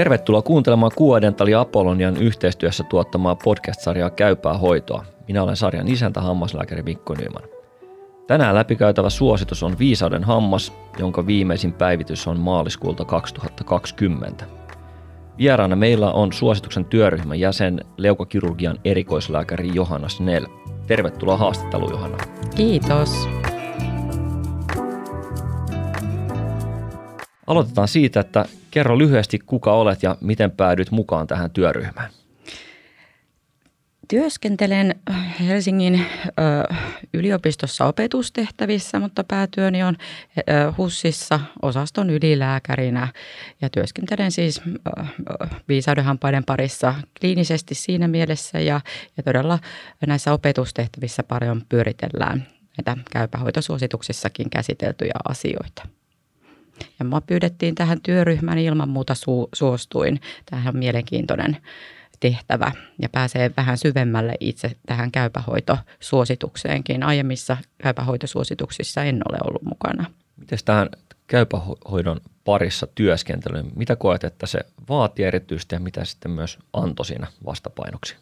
Tervetuloa kuuntelemaan Kuodentali Apollonian yhteistyössä tuottamaa podcast-sarjaa Käypää hoitoa. Minä olen sarjan isäntä hammaslääkäri Mikko Nyman. Tänään läpikäytävä suositus on Viisauden hammas, jonka viimeisin päivitys on maaliskuulta 2020. Vieraana meillä on suosituksen työryhmän jäsen leukokirurgian erikoislääkäri Johanna Snell. Tervetuloa haastatteluun Johanna. Kiitos. Aloitetaan siitä, että kerro lyhyesti kuka olet ja miten päädyit mukaan tähän työryhmään. Työskentelen Helsingin ö, yliopistossa opetustehtävissä, mutta päätyöni on ö, HUSissa osaston ylilääkärinä ja työskentelen siis viisaudenhampaiden parissa kliinisesti siinä mielessä ja, ja todella näissä opetustehtävissä paljon pyöritellään näitä käypähoitosuosituksissakin käsiteltyjä asioita. Ja mä pyydettiin tähän työryhmään ilman muuta su- suostuin. Tämähän on mielenkiintoinen tehtävä ja pääsee vähän syvemmälle itse tähän käypähoitosuositukseenkin. Aiemmissa käypähoitosuosituksissa en ole ollut mukana. Miten tähän käypähoidon parissa työskentelyyn, mitä koet, että se vaatii erityisesti ja mitä sitten myös antoi siinä vastapainoksi?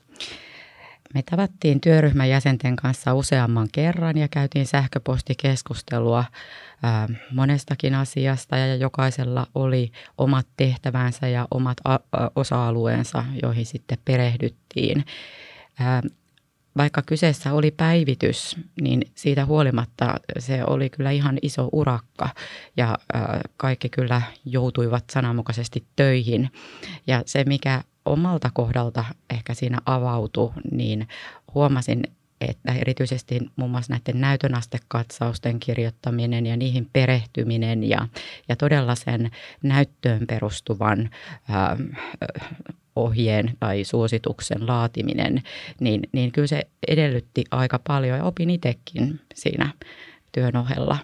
Me tavattiin työryhmän jäsenten kanssa useamman kerran ja käytiin sähköpostikeskustelua monestakin asiasta ja jokaisella oli omat tehtävänsä ja omat osa-alueensa, joihin sitten perehdyttiin. Vaikka kyseessä oli päivitys, niin siitä huolimatta se oli kyllä ihan iso urakka ja kaikki kyllä joutuivat sananmukaisesti töihin. Ja se, mikä omalta kohdalta ehkä siinä avautui, niin huomasin, että erityisesti muun muassa näiden näytönastekatsausten kirjoittaminen ja niihin perehtyminen ja, ja todella sen näyttöön perustuvan ää, ohjeen tai suosituksen laatiminen, niin, niin kyllä se edellytti aika paljon ja opin itsekin siinä työn ohella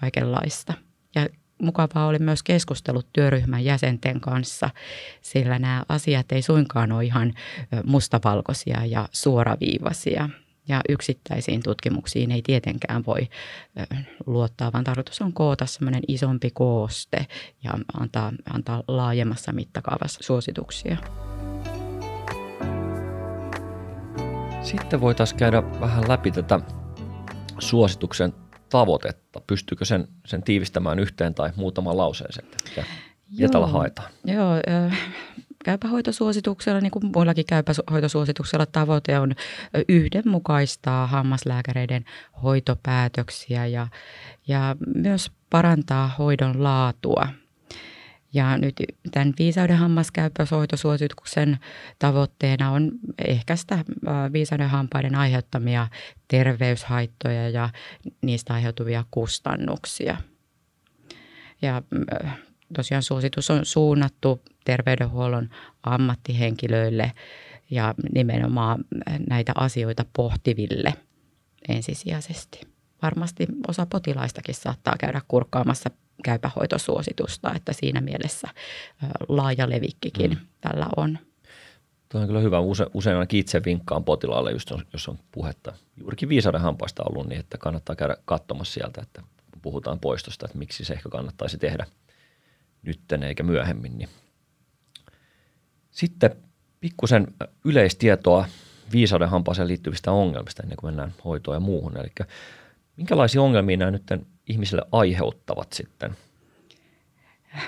kaikenlaista. Ja mukavaa oli myös keskustelut työryhmän jäsenten kanssa, sillä nämä asiat ei suinkaan ole ihan mustavalkoisia ja suoraviivaisia. Ja yksittäisiin tutkimuksiin ei tietenkään voi luottaa, vaan tarkoitus on koota semmoinen isompi kooste ja antaa, antaa laajemmassa mittakaavassa suosituksia. Sitten voitaisiin käydä vähän läpi tätä suosituksen tavoitetta. Pystyykö sen, sen tiivistämään yhteen tai muutamaan lauseeseen, mitä, mitä tällä haetaan? Joo, käypähoitosuosituksella, niin kuin muillakin käypähoitosuosituksella tavoite on yhdenmukaistaa hammaslääkäreiden hoitopäätöksiä ja, ja myös parantaa hoidon laatua. Ja nyt tämän viisauden hammaskäypäshoitosuosituksen tavoitteena on ehkäistä viisauden hampaiden aiheuttamia terveyshaittoja ja niistä aiheutuvia kustannuksia. Ja tosiaan suositus on suunnattu terveydenhuollon ammattihenkilöille ja nimenomaan näitä asioita pohtiville ensisijaisesti. Varmasti osa potilaistakin saattaa käydä kurkkaamassa käypähoitosuositusta, että siinä mielessä laaja levikkikin mm. tällä on. Tuo on kyllä hyvä. Use, usein ainakin itse vinkkaan potilaalle, just jos on puhetta juurikin viisauden hampaista ollut, niin että kannattaa käydä katsomassa sieltä, että puhutaan poistosta, että miksi se ehkä kannattaisi tehdä – nytten eikä myöhemmin. Niin. Sitten pikkusen yleistietoa viisauden hampaaseen liittyvistä ongelmista ennen kuin mennään hoitoon ja muuhun. Eli minkälaisia ongelmia nämä nyt ihmisille aiheuttavat sitten?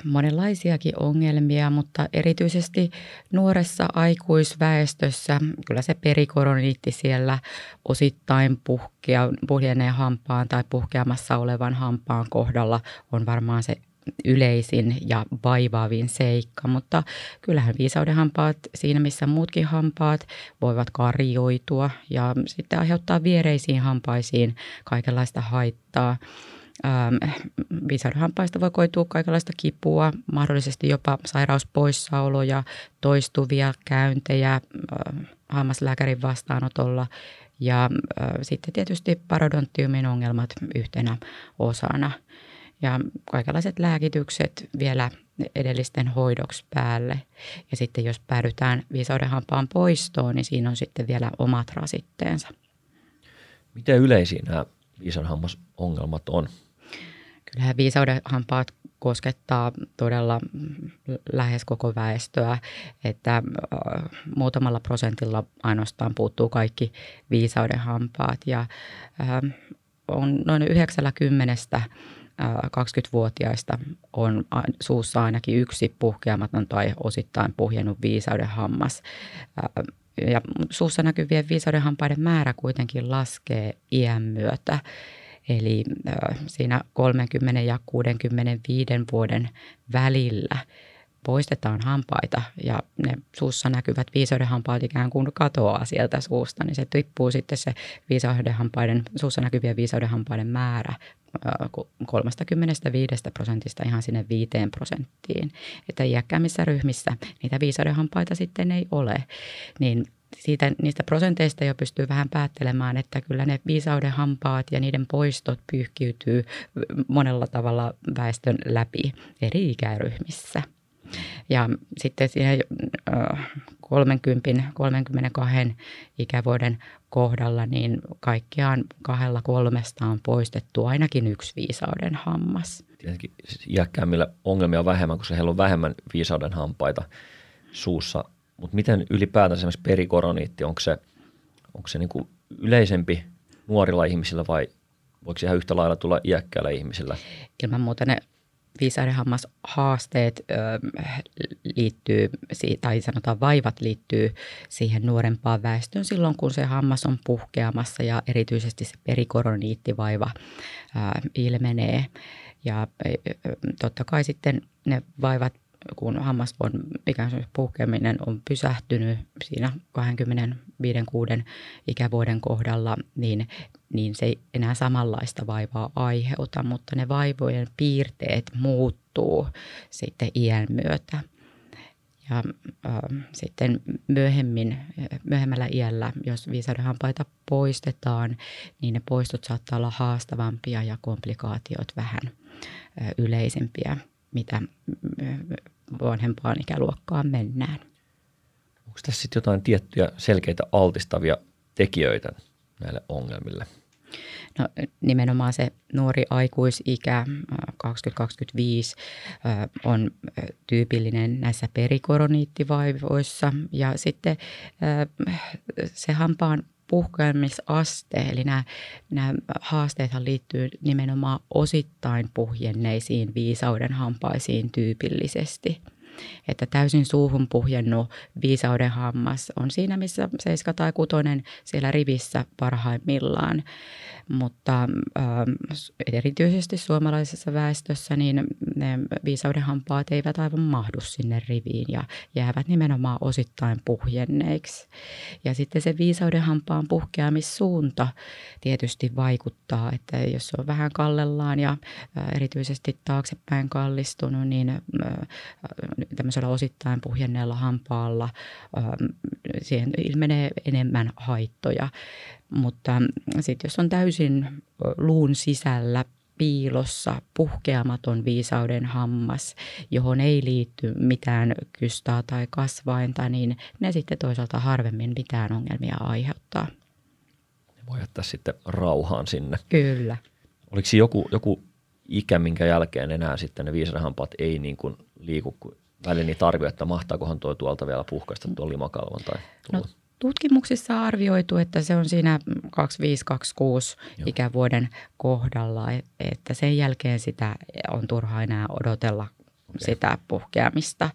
Monenlaisiakin ongelmia, mutta erityisesti nuoressa aikuisväestössä kyllä se perikoroniitti siellä osittain puhkea, puhjeneen hampaan tai puhkeamassa olevan hampaan kohdalla on varmaan se yleisin ja vaivaavin seikka, mutta kyllähän viisauden hampaat siinä missä muutkin hampaat voivat karjoitua ja sitten aiheuttaa viereisiin hampaisiin kaikenlaista haittaa. Ähm, viisauden hampaista voi koitua kaikenlaista kipua, mahdollisesti jopa sairauspoissaoloja, toistuvia käyntejä äh, hammaslääkärin vastaanotolla ja äh, sitten tietysti parodontiumin ongelmat yhtenä osana – ja kaikenlaiset lääkitykset vielä edellisten hoidoksi päälle. Ja sitten jos päädytään viisaudenhampaan poistoon, niin siinä on sitten vielä omat rasitteensa. Miten yleisiä nämä viisaudenhammasongelmat on? Kyllähän viisaudenhampaat koskettaa todella lähes koko väestöä, että muutamalla prosentilla ainoastaan puuttuu kaikki viisauden hampaat ja on noin 90 20-vuotiaista on suussa ainakin yksi puhkeamaton tai osittain puhjennut viisauden hammas. Ja suussa näkyvien viisauden hampaiden määrä kuitenkin laskee iän myötä. Eli siinä 30 ja 65 vuoden välillä poistetaan hampaita ja ne suussa näkyvät viisaudenhampaat ikään kuin katoaa sieltä suusta, niin se tippuu sitten se viisaudenhampaiden, suussa näkyvien viisaudenhampaiden määrä 35 prosentista ihan sinne 5 prosenttiin. Että iäkkäämmissä ryhmissä niitä viisaudenhampaita sitten ei ole. Niin siitä, niistä prosenteista jo pystyy vähän päättelemään, että kyllä ne viisauden hampaat ja niiden poistot pyyhkiytyy monella tavalla väestön läpi eri ikäryhmissä. Ja sitten siihen 30, 32 ikävuoden kohdalla, niin kaikkiaan kahdella kolmesta on poistettu ainakin yksi viisauden hammas. Tietenkin iäkkäämmillä ongelmia on vähemmän, koska heillä on vähemmän viisauden hampaita suussa. Mutta miten ylipäätään esimerkiksi perikoroniitti, onko se, onko se niin yleisempi nuorilla ihmisillä vai voiko se ihan yhtä lailla tulla iäkkäillä ihmisillä? Ilman muuta ne viisaudenhammashaasteet liittyy, tai sanotaan vaivat liittyy siihen nuorempaan väestöön silloin, kun se hammas on puhkeamassa ja erityisesti se perikoroniittivaiva ilmenee. Ja totta kai sitten ne vaivat kun hammasvon ikään kuin puhkeaminen on pysähtynyt siinä 25-6 ikävuoden kohdalla, niin, niin se ei enää samanlaista vaivaa aiheuta, mutta ne vaivojen piirteet muuttuu sitten iän myötä. Ja äh, sitten myöhemmin, myöhemmällä iällä, jos viisaudenhampaita poistetaan, niin ne poistot saattaa olla haastavampia ja komplikaatiot vähän äh, yleisempiä mitä vanhempaan ikäluokkaan mennään. Onko tässä sitten jotain tiettyjä selkeitä altistavia tekijöitä näille ongelmille? No, nimenomaan se nuori aikuisikä 2025 on tyypillinen näissä perikoroniittivaivoissa ja sitten se hampaan puhkeamisaste, eli nämä, nämä haasteethan liittyy nimenomaan osittain puhjenneisiin viisauden hampaisiin tyypillisesti. Että täysin suuhun puhjennut viisauden hammas on siinä, missä seiska tai kutonen siellä rivissä parhaimmillaan mutta äh, erityisesti suomalaisessa väestössä niin ne viisauden hampaat eivät aivan mahdu sinne riviin ja jäävät nimenomaan osittain puhjenneiksi. Ja sitten se viisauden hampaan puhkeamissuunta tietysti vaikuttaa, että jos se on vähän kallellaan ja äh, erityisesti taaksepäin kallistunut, niin äh, tämmöisellä osittain puhjenneella hampaalla äh, siihen ilmenee enemmän haittoja. Mutta sitten jos on täysin luun sisällä piilossa puhkeamaton viisauden hammas, johon ei liitty mitään kystaa tai kasvainta, niin ne sitten toisaalta harvemmin mitään ongelmia aiheuttaa. Voi jättää sitten rauhaan sinne. Kyllä. Oliko joku, joku ikä, minkä jälkeen enää sitten ne viisauden hampaat ei niin kuin liiku, kun välillä niitä arvioi, että mahtaakohan tuo tuolta vielä puhkaista tuon limakalvon tai no, tutkimuksissa on arvioitu, että se on siinä 2526 ikävuoden kohdalla, että sen jälkeen sitä on turha enää odotella okay. sitä puhkeamista.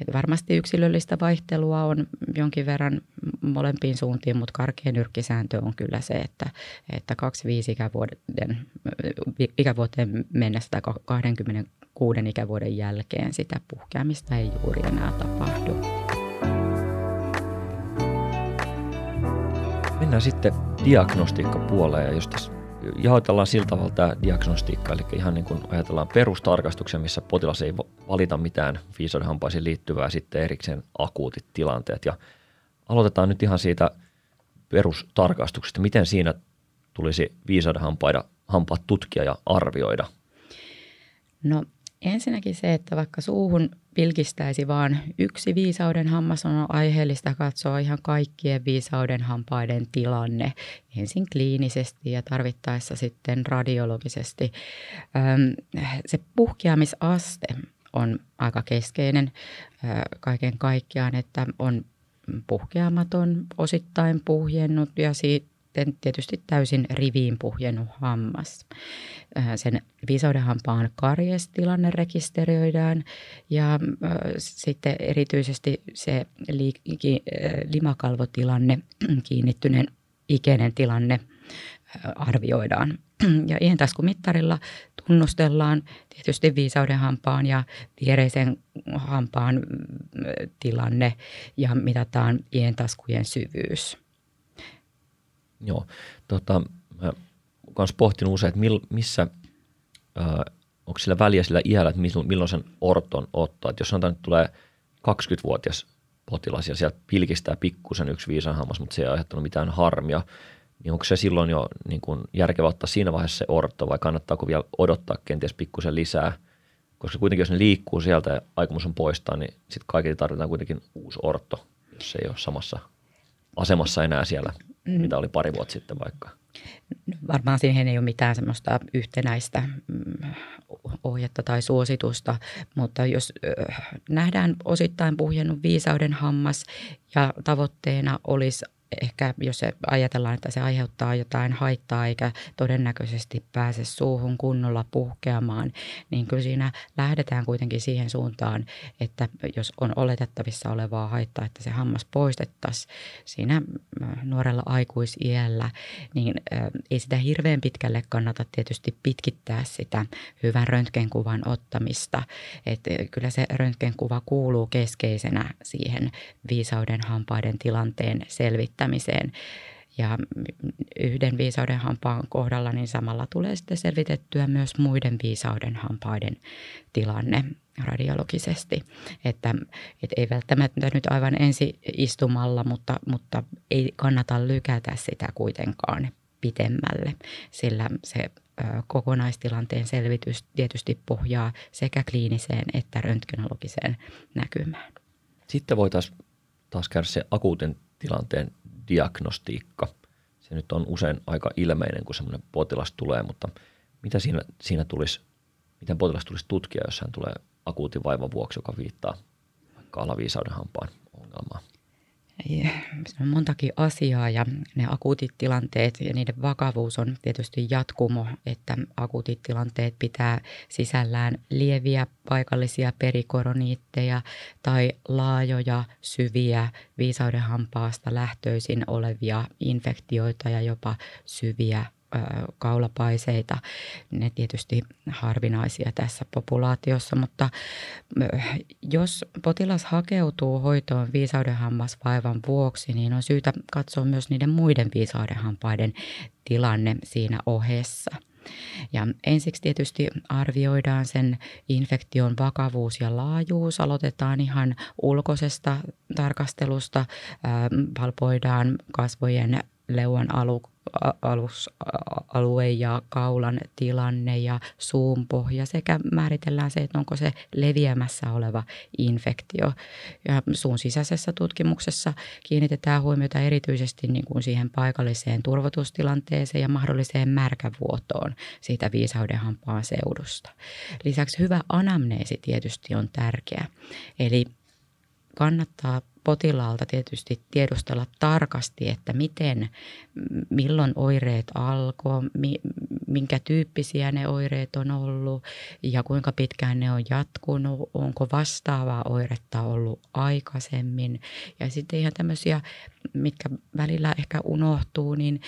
Että varmasti yksilöllistä vaihtelua on jonkin verran molempiin suuntiin, mutta karkea nyrkkisääntö on kyllä se, että, että 25 ikävuoden, ikävuoteen mennessä tai 26 ikävuoden jälkeen sitä puhkeamista ei juuri enää tapahdu. Mennään sitten diagnostiikkapuoleen jos tässä jaotellaan sillä tavalla tämä diagnostiikka, eli ihan niin kuin ajatellaan perustarkastuksen, missä potilas ei valita mitään viisaudenhampaisiin liittyvää, sitten erikseen akuutit tilanteet. Ja aloitetaan nyt ihan siitä perustarkastuksesta, miten siinä tulisi viisaudenhampaita hampaat tutkia ja arvioida? No Ensinnäkin se, että vaikka suuhun pilkistäisi vain yksi viisauden hammas, on aiheellista katsoa ihan kaikkien viisauden hampaiden tilanne ensin kliinisesti ja tarvittaessa sitten radiologisesti. Se puhkeamisaste on aika keskeinen kaiken kaikkiaan, että on puhkeamaton, osittain puhjennut ja siitä sitten tietysti täysin riviin puhjennut hammas. Äh, sen viisaudenhampaan karjestilanne rekisteröidään ja äh, sitten erityisesti se äh, limakalvotilanne, kiinnittyneen ikäinen tilanne arvioidaan. Ja ientaskumittarilla tunnustellaan tietysti viisaudenhampaan ja viereisen hampaan tilanne ja mitataan ientaskujen syvyys. Joo, tota, mä olen pohtinut usein, että mil, missä, äh, onko sillä väliä sillä iällä, että milloin, sen orton ottaa. Että jos sanotaan, että tulee 20-vuotias potilas ja sieltä pilkistää pikkusen yksi viisan hammas, mutta se ei aiheuttanut mitään harmia, niin onko se silloin jo niin kuin järkevä ottaa siinä vaiheessa se orto vai kannattaako vielä odottaa kenties pikkusen lisää? Koska kuitenkin jos ne liikkuu sieltä ja aikomus on poistaa, niin sitten kaikille tarvitaan kuitenkin uusi orto, jos se ei ole samassa asemassa enää siellä mm. mitä oli pari vuotta sitten vaikka? Varmaan siihen ei ole mitään semmoista yhtenäistä mm, ohjetta tai suositusta, mutta jos nähdään osittain puhjennut viisauden hammas ja tavoitteena olisi ehkä jos se ajatellaan, että se aiheuttaa jotain haittaa eikä todennäköisesti pääse suuhun kunnolla puhkeamaan, niin kyllä siinä lähdetään kuitenkin siihen suuntaan, että jos on oletettavissa olevaa haittaa, että se hammas poistettaisiin siinä nuorella aikuisiällä, niin ei sitä hirveän pitkälle kannata tietysti pitkittää sitä hyvän röntgenkuvan ottamista. Että kyllä se röntgenkuva kuuluu keskeisenä siihen viisauden hampaiden tilanteen selvittämiseen selvittämiseen. Ja yhden viisauden hampaan kohdalla niin samalla tulee sitten selvitettyä myös muiden viisauden hampaiden tilanne radiologisesti. Että, että ei välttämättä nyt aivan ensi istumalla, mutta, mutta ei kannata lykätä sitä kuitenkaan pitemmälle, sillä se kokonaistilanteen selvitys tietysti pohjaa sekä kliiniseen että röntgenologiseen näkymään. Sitten voitaisiin taas käydä se akuutin tilanteen diagnostiikka. Se nyt on usein aika ilmeinen, kun semmoinen potilas tulee, mutta mitä siinä, siinä tulisi, miten potilas tulisi tutkia, jos hän tulee akuutin vaivan vuoksi, joka viittaa vaikka alaviisauden hampaan ongelmaan? On montakin asiaa ja ne akuutit tilanteet ja niiden vakavuus on tietysti jatkumo, että akuutit tilanteet pitää sisällään lieviä paikallisia perikoroniitteja tai laajoja, syviä viisaudenhampaasta lähtöisin olevia infektioita ja jopa syviä kaulapaiseita. Ne tietysti harvinaisia tässä populaatiossa, mutta jos potilas hakeutuu hoitoon viisaudenhammasvaivan vuoksi, niin on syytä katsoa myös niiden muiden viisaudenhampaiden tilanne siinä ohessa. Ja ensiksi tietysti arvioidaan sen infektion vakavuus ja laajuus. Aloitetaan ihan ulkoisesta tarkastelusta, palpoidaan kasvojen leuan alu, alus, alue ja kaulan tilanne ja suun pohja sekä määritellään se, että onko se leviämässä oleva infektio. Ja suun sisäisessä tutkimuksessa kiinnitetään huomiota erityisesti niin kuin siihen paikalliseen turvotustilanteeseen ja mahdolliseen märkävuotoon siitä viisaudenhampaan seudusta. Lisäksi hyvä anamneesi tietysti on tärkeä. Eli kannattaa potilaalta tietysti tiedustella tarkasti, että miten, milloin oireet alkoi, minkä tyyppisiä ne oireet on ollut ja kuinka pitkään ne on jatkunut, onko vastaavaa oiretta ollut aikaisemmin. Ja sitten ihan tämmöisiä, mitkä välillä ehkä unohtuu, niin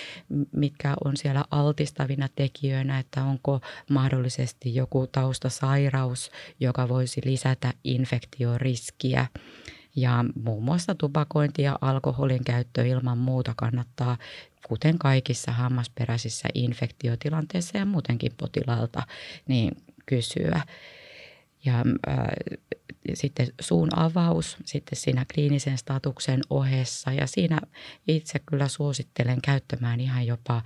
mitkä on siellä altistavina tekijöinä, että onko mahdollisesti joku taustasairaus, joka voisi lisätä infektioriskiä. Ja muun muassa tupakointi ja alkoholin käyttö ilman muuta kannattaa, kuten kaikissa hammasperäisissä infektiotilanteissa ja muutenkin potilaalta, niin kysyä. Ja äh, sitten suun avaus sitten siinä kliinisen statuksen ohessa ja siinä itse kyllä suosittelen käyttämään ihan jopa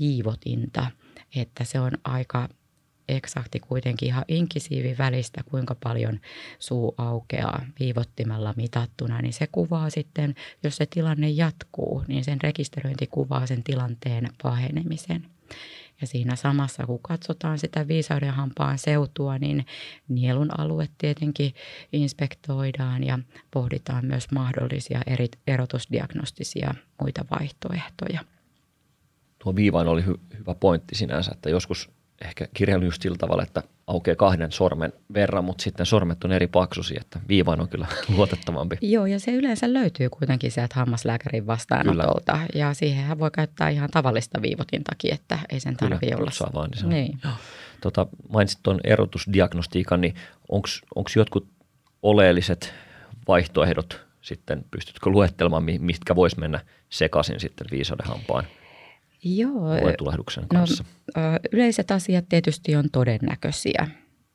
viivotinta, että se on aika eksakti kuitenkin ihan inkisiivi välistä, kuinka paljon suu aukeaa viivottimella mitattuna, niin se kuvaa sitten, jos se tilanne jatkuu, niin sen rekisteröinti kuvaa sen tilanteen pahenemisen. Ja siinä samassa, kun katsotaan sitä viisauden hampaan seutua, niin nielun alue tietenkin inspektoidaan ja pohditaan myös mahdollisia eri erotusdiagnostisia muita vaihtoehtoja. Tuo viivain oli hy- hyvä pointti sinänsä, että joskus ehkä kirjailin just sillä tavalla, että aukeaa kahden sormen verran, mutta sitten sormet on eri paksuisia, että viivain on kyllä luotettavampi. Joo, ja se yleensä löytyy kuitenkin sieltä hammaslääkärin vastaanotolta. Kyllä. Ja siihenhän voi käyttää ihan tavallista viivotintakin, että ei sen tarvitse olla. Saa vaan, niin se on. Niin. Tota, mainitsit tuon erotusdiagnostiikan, niin onko jotkut oleelliset vaihtoehdot sitten, pystytkö luettelemaan, mitkä voisi mennä sekaisin sitten viisauden hampaan? Joo. tulehduksen no, kanssa? No, yleiset asiat tietysti on todennäköisiä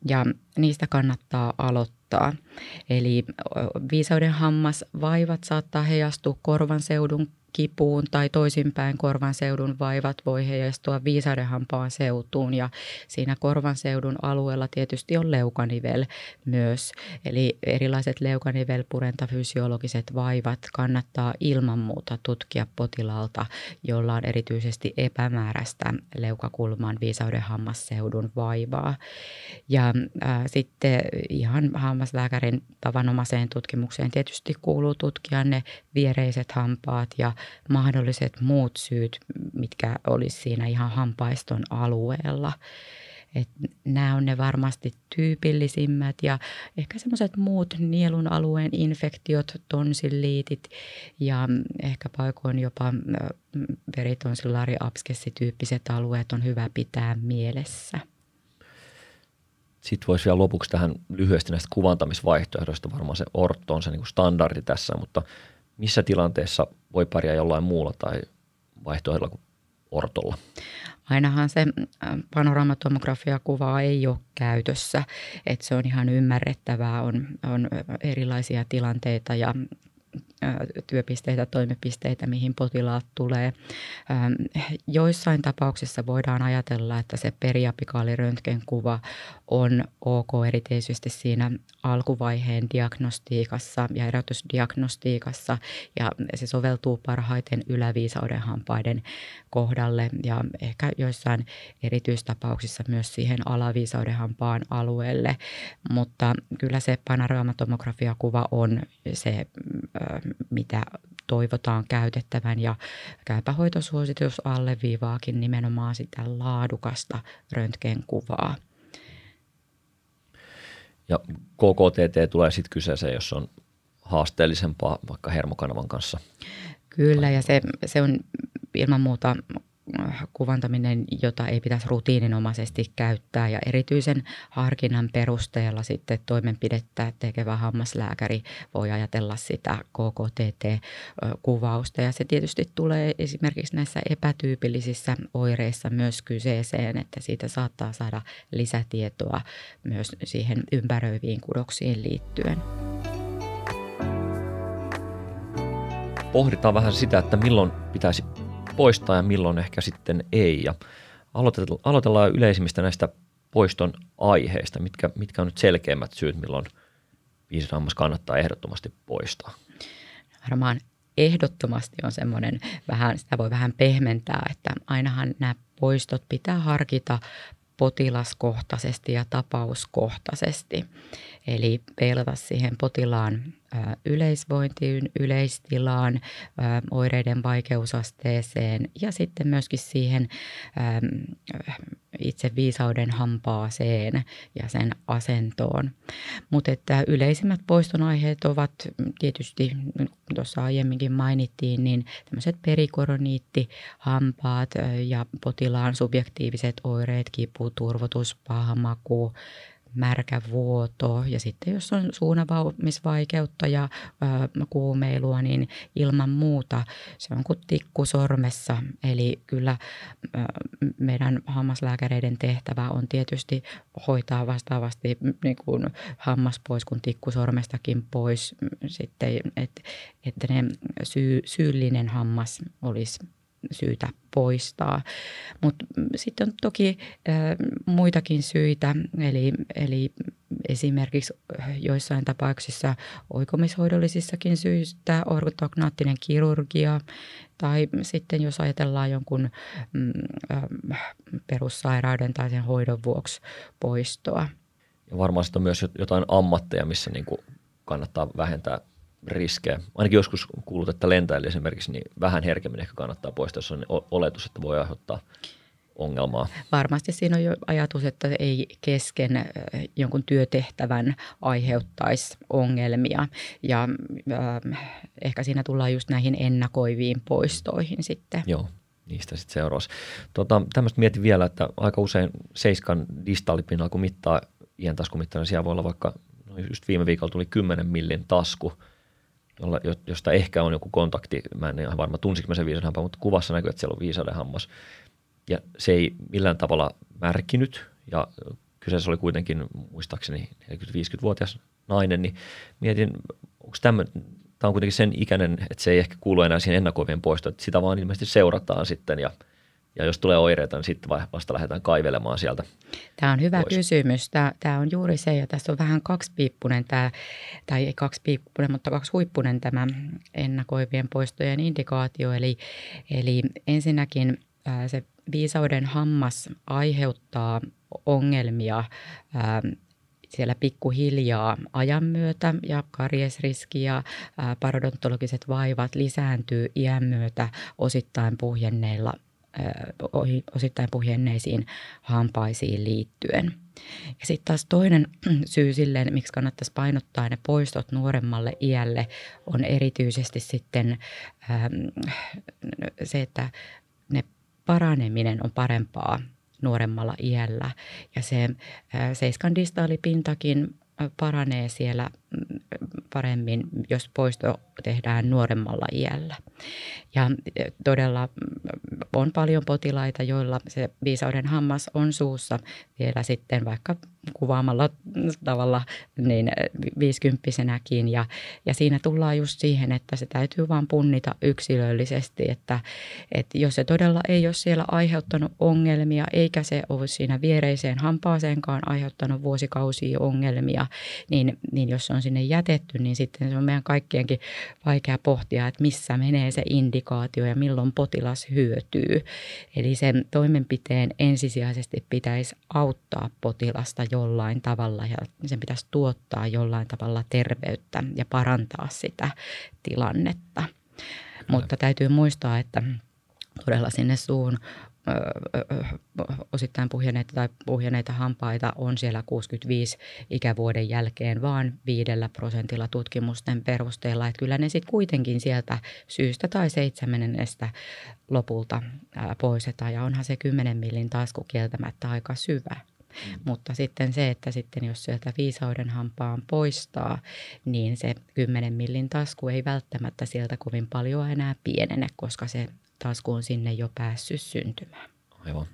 ja niistä kannattaa aloittaa. Eli viisauden hammas vaivat saattaa heijastua korvan seudun kipuun tai toisinpäin korvan seudun vaivat voi heijastua viisaudenhampaan seutuun ja siinä korvan seudun alueella tietysti on leukanivel myös. Eli erilaiset leukanivelpurentafysiologiset vaivat kannattaa ilman muuta tutkia potilaalta, jolla on erityisesti epämääräistä leukakulman viisaudenhammasseudun vaivaa. Ja äh, sitten ihan hammaslääkärin tavanomaiseen tutkimukseen tietysti kuuluu tutkia ne viereiset hampaat ja mahdolliset muut syyt, mitkä olisi siinä ihan hampaiston alueella. Et nämä on ne varmasti tyypillisimmät ja ehkä semmoiset muut nielun alueen infektiot, tonsilliitit ja ehkä paikoin jopa veritonsillaari abskessityyppiset alueet on hyvä pitää mielessä. Sitten voisi vielä lopuksi tähän lyhyesti näistä kuvantamisvaihtoehdoista. Varmaan se orto on se niin standardi tässä, mutta missä tilanteessa voi pärjää jollain muulla tai vaihtoehdolla kuin ortolla? Ainahan se äh, panoraamatomografia kuvaa ei ole käytössä, että se on ihan ymmärrettävää, on, on erilaisia tilanteita ja työpisteitä, toimipisteitä, mihin potilaat tulee. Joissain tapauksissa voidaan ajatella, että se periapikaaliröntgenkuva on ok erityisesti siinä alkuvaiheen diagnostiikassa ja erotusdiagnostiikassa ja se soveltuu parhaiten yläviisauden hampaiden kohdalle ja ehkä joissain erityistapauksissa myös siihen alaviisauden hampaan alueelle, mutta kyllä se panoraamatomografiakuva on se mitä toivotaan käytettävän ja käypähoitosuositus alleviivaakin nimenomaan sitä laadukasta röntgenkuvaa. Ja KKTT tulee sitten kyseeseen, jos on haasteellisempaa vaikka hermokanavan kanssa. Kyllä, ja se, se on ilman muuta kuvantaminen, jota ei pitäisi rutiininomaisesti käyttää ja erityisen harkinnan perusteella sitten toimenpidettä tekevä hammaslääkäri voi ajatella sitä KKTT-kuvausta ja se tietysti tulee esimerkiksi näissä epätyypillisissä oireissa myös kyseeseen, että siitä saattaa saada lisätietoa myös siihen ympäröiviin kudoksiin liittyen. Pohditaan vähän sitä, että milloin pitäisi poistaa ja milloin ehkä sitten ei. Ja aloitellaan yleisimmistä näistä poiston aiheista. Mitkä, mitkä on nyt selkeimmät syyt, milloin viisisammas kannattaa ehdottomasti poistaa? Varmaan ehdottomasti on semmoinen vähän, sitä voi vähän pehmentää, että ainahan nämä poistot pitää harkita potilaskohtaisesti ja tapauskohtaisesti. Eli peilata siihen potilaan yleisvointiin, yleistilaan, oireiden vaikeusasteeseen ja sitten myöskin siihen itse viisauden hampaaseen ja sen asentoon. Mutta että yleisimmät poiston aiheet ovat tietysti, tuossa aiemminkin mainittiin, niin tämmöiset perikoroniitti, hampaat ja potilaan subjektiiviset oireet, kipu, turvotus, paha maku, märkä vuoto. Ja sitten jos on suunavaamisvaikeutta ja ö, kuumeilua, niin ilman muuta. Se on kuin tikku sormessa. Eli kyllä ö, meidän hammaslääkäreiden tehtävä on tietysti hoitaa vastaavasti niin kuin hammas pois kuin tikku sormestakin pois. Sitten, että, että ne syy, syyllinen hammas olisi syytä poistaa. Mutta sitten on toki muitakin syitä, eli, eli esimerkiksi joissain tapauksissa oikomishoidollisissakin syistä ortognaattinen kirurgia tai sitten jos ajatellaan jonkun mm, perussairauden tai sen hoidon vuoksi poistoa. Ja varmasti on myös jotain ammatteja, missä niin kuin kannattaa vähentää riskejä. Ainakin joskus kuulut, että lentäjällä esimerkiksi niin vähän herkemmin ehkä kannattaa poistaa, jos on oletus, että voi aiheuttaa ongelmaa. Varmasti siinä on jo ajatus, että ei kesken jonkun työtehtävän aiheuttaisi ongelmia ja äh, ehkä siinä tullaan just näihin ennakoiviin poistoihin sitten. Joo, niistä sitten seuraavaksi. Tota, tämmöistä mietin vielä, että aika usein seiskan distaalipinnalla, kun mittaa iän taskumittainen, niin siellä voi olla vaikka, no just viime viikolla tuli 10 millin tasku, jolla, josta ehkä on joku kontakti, mä en ihan varma tunsinko mä sen viisauden mutta kuvassa näkyy, että siellä on viisauden hammas. Ja se ei millään tavalla märkinyt. Ja kyseessä oli kuitenkin muistaakseni 40-50-vuotias nainen, niin mietin, onko tämä, tämä on kuitenkin sen ikäinen, että se ei ehkä kuulu enää siihen ennakoivien poistoon, että sitä vaan ilmeisesti seurataan sitten. Ja – ja jos tulee oireita, niin sitten vasta lähdetään kaivelemaan sieltä. Tämä on hyvä pois. kysymys. Tämä, tämä on juuri se, ja tässä on vähän kaksipiippunen tämä, tai ei kaksipiippunen, mutta kaksihuippunen tämä ennakoivien poistojen indikaatio. Eli, eli ensinnäkin se viisauden hammas aiheuttaa ongelmia siellä pikkuhiljaa ajan myötä ja karjesriski ja parodontologiset vaivat lisääntyy iän myötä osittain puhjenneilla osittain puhjenneisiin hampaisiin liittyen. Ja sitten taas toinen syy silleen, miksi kannattaisi painottaa ne poistot nuoremmalle iälle, on erityisesti sitten se, että ne paraneminen on parempaa nuoremmalla iällä. Ja se seiskan distaalipintakin paranee siellä paremmin, jos poisto tehdään nuoremmalla iällä. Ja e, todella mm, on paljon potilaita, joilla se viisauden hammas on suussa vielä sitten vaikka kuvaamalla tavalla niin viisikymppisenäkin. Ja, ja siinä tullaan just siihen, että se täytyy vaan punnita yksilöllisesti, että, että jos se todella ei ole siellä aiheuttanut ongelmia, eikä se ole siinä viereiseen hampaaseenkaan aiheuttanut vuosikausia ongelmia, niin, niin jos se on sinne jätetty, niin sitten se on meidän kaikkienkin vaikea pohtia, että missä menee se indikaatio ja milloin potilas hyötyy. Eli sen toimenpiteen ensisijaisesti pitäisi auttaa potilasta jollain tavalla ja sen pitäisi tuottaa jollain tavalla terveyttä ja parantaa sitä tilannetta. Mutta täytyy muistaa, että todella sinne suun osittain puhjeneita tai puhjeneita hampaita on siellä 65 ikävuoden jälkeen vaan viidellä prosentilla tutkimusten perusteella. Että kyllä ne sitten kuitenkin sieltä syystä tai seitsemännestä lopulta poistetaan ja onhan se 10 millin tasku kieltämättä aika syvä. Mm. Mutta sitten se, että sitten jos sieltä viisauden hampaan poistaa, niin se 10 millin tasku ei välttämättä sieltä kovin paljon enää pienene, koska se tasku on sinne jo päässyt syntymään. Aivan.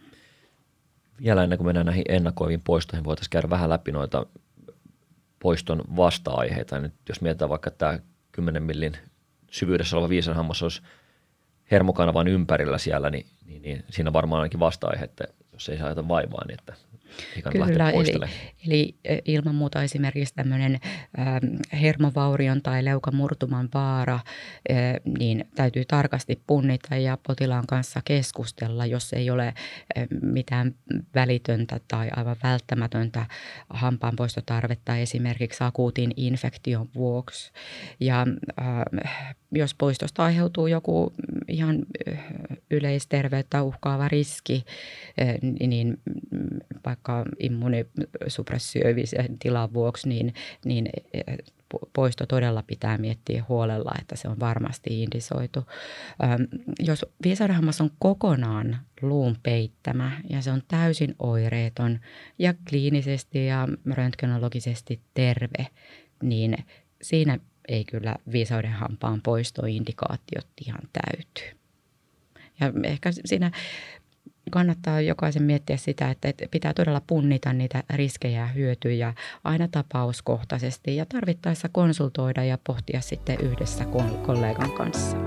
Vielä ennen kuin mennään näihin ennakoiviin poistoihin, voitaisiin käydä vähän läpi noita poiston vasta-aiheita. Nyt jos mietitään vaikka tämä 10 millin syvyydessä oleva viisan hammas olisi hermokanavan ympärillä siellä, niin, niin, niin siinä varmaan ainakin vasta-aihe, että jos ei saa vaivaa, niin että Kyllä, eli, eli ilman muuta esimerkiksi tämmöinen hermovaurion tai leukamurtuman vaara, niin täytyy tarkasti punnita ja potilaan kanssa keskustella, jos ei ole mitään välitöntä tai aivan välttämätöntä hampaanpoistotarvetta esimerkiksi akuutin infektion vuoksi. Ja jos poistosta aiheutuu joku ihan yleisterveyttä uhkaava riski, niin vaikka immunisuppressioivisen tilan vuoksi, niin, niin poisto todella pitää miettiä huolella, että se on varmasti indisoitu. Jos viesarhammas on kokonaan luun peittämä ja se on täysin oireeton ja kliinisesti ja röntgenologisesti terve, niin siinä ei kyllä viisauden hampaan poistoindikaatiot ihan täyty. Ja ehkä siinä kannattaa jokaisen miettiä sitä, että pitää todella punnita niitä riskejä ja hyötyjä aina tapauskohtaisesti ja tarvittaessa konsultoida ja pohtia sitten yhdessä kollegan kanssa.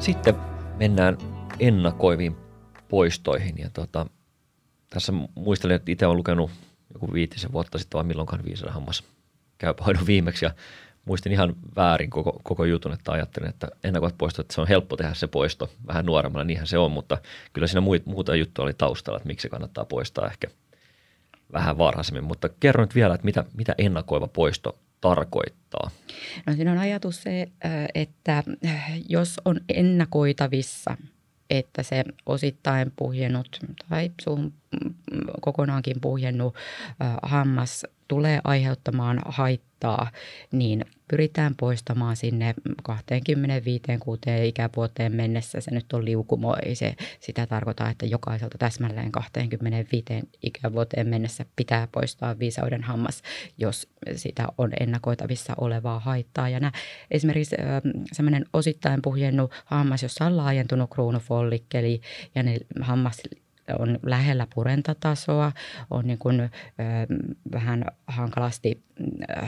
Sitten mennään ennakoiviin poistoihin. Ja tota, tässä muistelin, että itse olen lukenut joku viitisen vuotta sitten, vai milloinkaan viisara hammas käypähoidon viimeksi. Ja muistin ihan väärin koko, koko jutun, että ajattelin, että ennakoivat poistot, että se on helppo tehdä se poisto vähän nuoremmalla, niinhän se on, mutta kyllä siinä muuta juttua oli taustalla, että miksi kannattaa poistaa ehkä vähän varhaisemmin. Mutta kerro nyt vielä, että mitä, mitä ennakoiva poisto tarkoittaa? No siinä on ajatus se, että jos on ennakoitavissa, että se osittain puhjennut tai suun kokonaankin puhjennut hammas tulee aiheuttamaan haittaa, niin pyritään poistamaan sinne 25 kuuteen ikävuoteen mennessä. Se nyt on liukumo, ei se sitä tarkoita, että jokaiselta täsmälleen 25 ikävuoteen mennessä pitää poistaa viisauden hammas, jos sitä on ennakoitavissa olevaa haittaa. Ja nämä, esimerkiksi semmoinen osittain puhjennut hammas, jossa on laajentunut kruunufollikkeli ja ne hammas on lähellä purentatasoa, on niin kuin, ö, vähän hankalasti ö,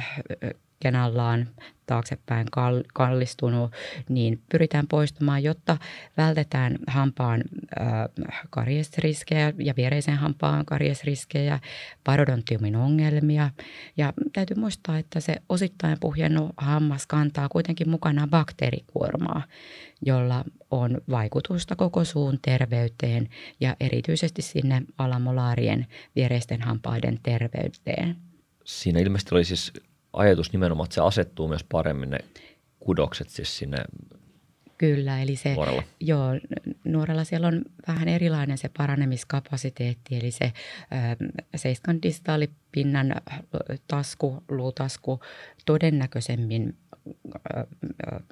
kenallaan taaksepäin kallistunut, niin pyritään poistamaan, jotta vältetään hampaan karjesriskejä ja viereisen hampaan karjesriskejä, parodontiumin ongelmia. Ja täytyy muistaa, että se osittain puhjennut hammas kantaa kuitenkin mukanaan bakteerikuormaa, jolla on vaikutusta koko suun terveyteen ja erityisesti sinne alamolaarien viereisten hampaiden terveyteen. Siinä ilmeisesti oli siis ajatus nimenomaan, että se asettuu myös paremmin ne kudokset siis sinne Kyllä, eli se, nuorella. Joo, nuorella siellä on vähän erilainen se paranemiskapasiteetti, eli se seiskan distaalipinnan tasku, luutasku todennäköisemmin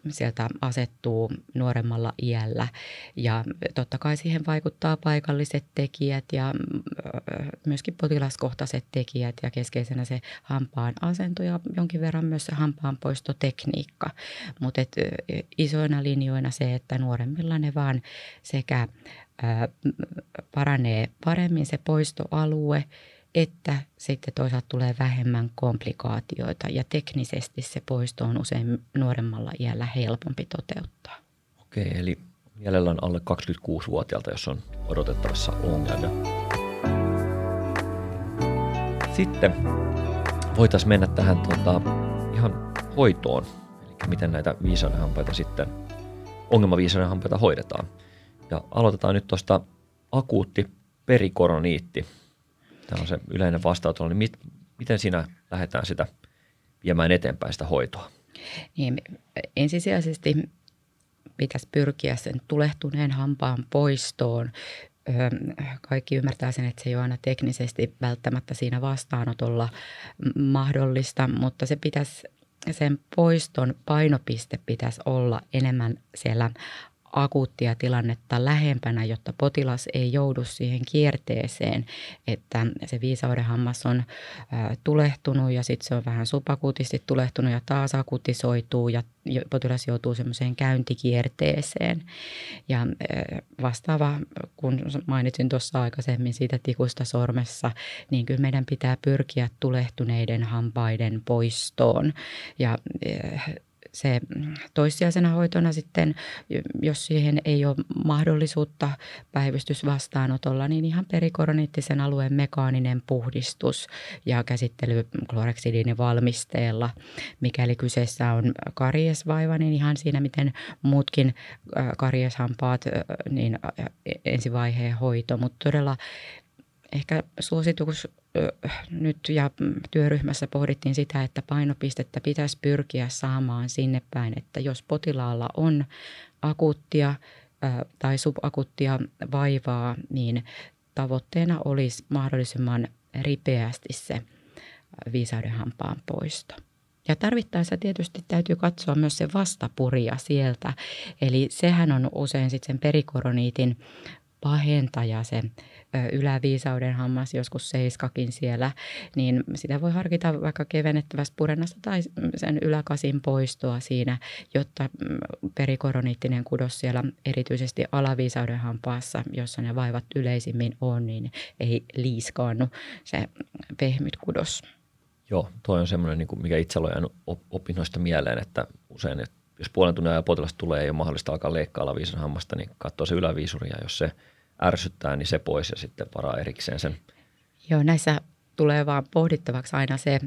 sieltä asettuu nuoremmalla iällä. Ja totta kai siihen vaikuttaa paikalliset tekijät ja myöskin potilaskohtaiset tekijät ja keskeisenä se hampaan asento ja jonkin verran myös se hampaanpoistotekniikka. Mutta isoina linjoina se, että nuoremmilla ne vaan sekä paranee paremmin se poistoalue – että sitten toisaalta tulee vähemmän komplikaatioita ja teknisesti se poisto on usein nuoremmalla iällä helpompi toteuttaa. Okei, eli jäljellä on alle 26-vuotiaalta, jos on odotettavassa ongelmia. Sitten voitaisiin mennä tähän tota, ihan hoitoon, eli miten näitä viisaudenhampaita sitten, ongelmaviisaudenhampaita hoidetaan. Ja aloitetaan nyt tuosta akuutti perikoroniitti Tämä on se yleinen vastaanotolla, niin mit, miten siinä lähdetään sitä viemään eteenpäin sitä hoitoa? Niin, ensisijaisesti pitäisi pyrkiä sen tulehtuneen hampaan poistoon. Kaikki ymmärtää sen, että se ei ole aina teknisesti välttämättä siinä vastaanotolla mahdollista, mutta se pitäisi sen poiston painopiste pitäisi olla enemmän siellä akuuttia tilannetta lähempänä, jotta potilas ei joudu siihen kierteeseen, että se viisaudenhammas on tulehtunut ja sitten se on vähän subakuutisti tulehtunut ja taas akutisoituu ja potilas joutuu semmoiseen käyntikierteeseen. Ja vastaava, kun mainitsin tuossa aikaisemmin siitä tikusta sormessa, niin kyllä meidän pitää pyrkiä tulehtuneiden hampaiden poistoon. Ja se toissijaisena hoitona sitten, jos siihen ei ole mahdollisuutta päivystysvastaanotolla, niin ihan perikoroniittisen alueen mekaaninen puhdistus ja käsittely kloreksidiinivalmisteella. Mikäli kyseessä on kariesvaiva, niin ihan siinä, miten muutkin karieshampaat, niin ensivaiheen hoito, mutta todella ehkä suositus nyt ja työryhmässä pohdittiin sitä, että painopistettä pitäisi pyrkiä saamaan sinne päin, että jos potilaalla on akuuttia tai subakuuttia vaivaa, niin tavoitteena olisi mahdollisimman ripeästi se viisaudenhampaan poisto. Ja tarvittaessa tietysti täytyy katsoa myös se vastapuria sieltä. Eli sehän on usein sitten sen perikoroniitin pahentaja, se yläviisauden hammas, joskus seiskakin siellä, niin sitä voi harkita vaikka kevennettävästä purennasta tai sen yläkasin poistoa siinä, jotta mm, perikoroniittinen kudos siellä erityisesti alaviisauden hampaassa, jossa ne vaivat yleisimmin on, niin ei liiskaannu se pehmyt kudos. Joo, toi on semmoinen, niin mikä itsellä on jäänyt opinnoista mieleen, että usein jos puolen tunnin ajan potilas tulee ja ei ole mahdollista alkaa leikkaa alaviisan hammasta, niin katsoo se yläviisuri ja jos se ärsyttää, niin se pois ja sitten varaa erikseen sen. Joo, näissä tulee vaan pohdittavaksi aina se,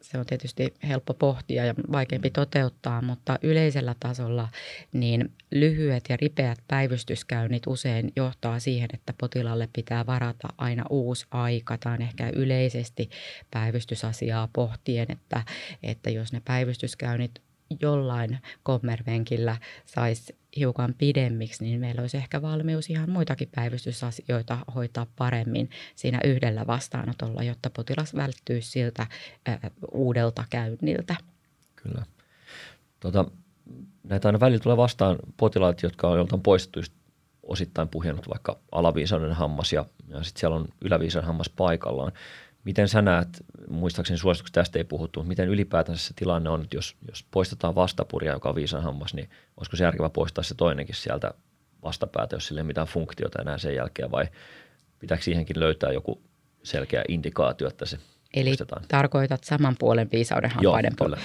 se on tietysti helppo pohtia ja vaikeampi toteuttaa, mutta yleisellä tasolla niin lyhyet ja ripeät päivystyskäynnit usein johtaa siihen, että potilaalle pitää varata aina uusi aika. Tämä on ehkä yleisesti päivystysasiaa pohtien, että, että jos ne päivystyskäynnit jollain kommervenkillä saisi hiukan pidemmiksi, niin meillä olisi ehkä valmius ihan muitakin päivystysasioita hoitaa paremmin siinä yhdellä vastaanotolla, jotta potilas välttyy siltä äh, uudelta käynniltä. Kyllä. Tota, näitä aina välillä tulee vastaan potilaat, jotka on joltain poistettu osittain puhjennut vaikka alaviisauden hammas ja, ja sitten siellä on yläviisauden hammas paikallaan. Miten sä näet, muistaakseni suosituksessa tästä ei puhuttu, miten ylipäätänsä se tilanne on, että jos, jos poistetaan vastapuria, joka on viisan hammas, niin olisiko se järkevä poistaa se toinenkin sieltä vastapäätä, jos sille ei mitään funktiota enää sen jälkeen, vai pitääkö siihenkin löytää joku selkeä indikaatio, että se Eli poistetaan? tarkoitat saman puolen viisauden hampaiden Joo,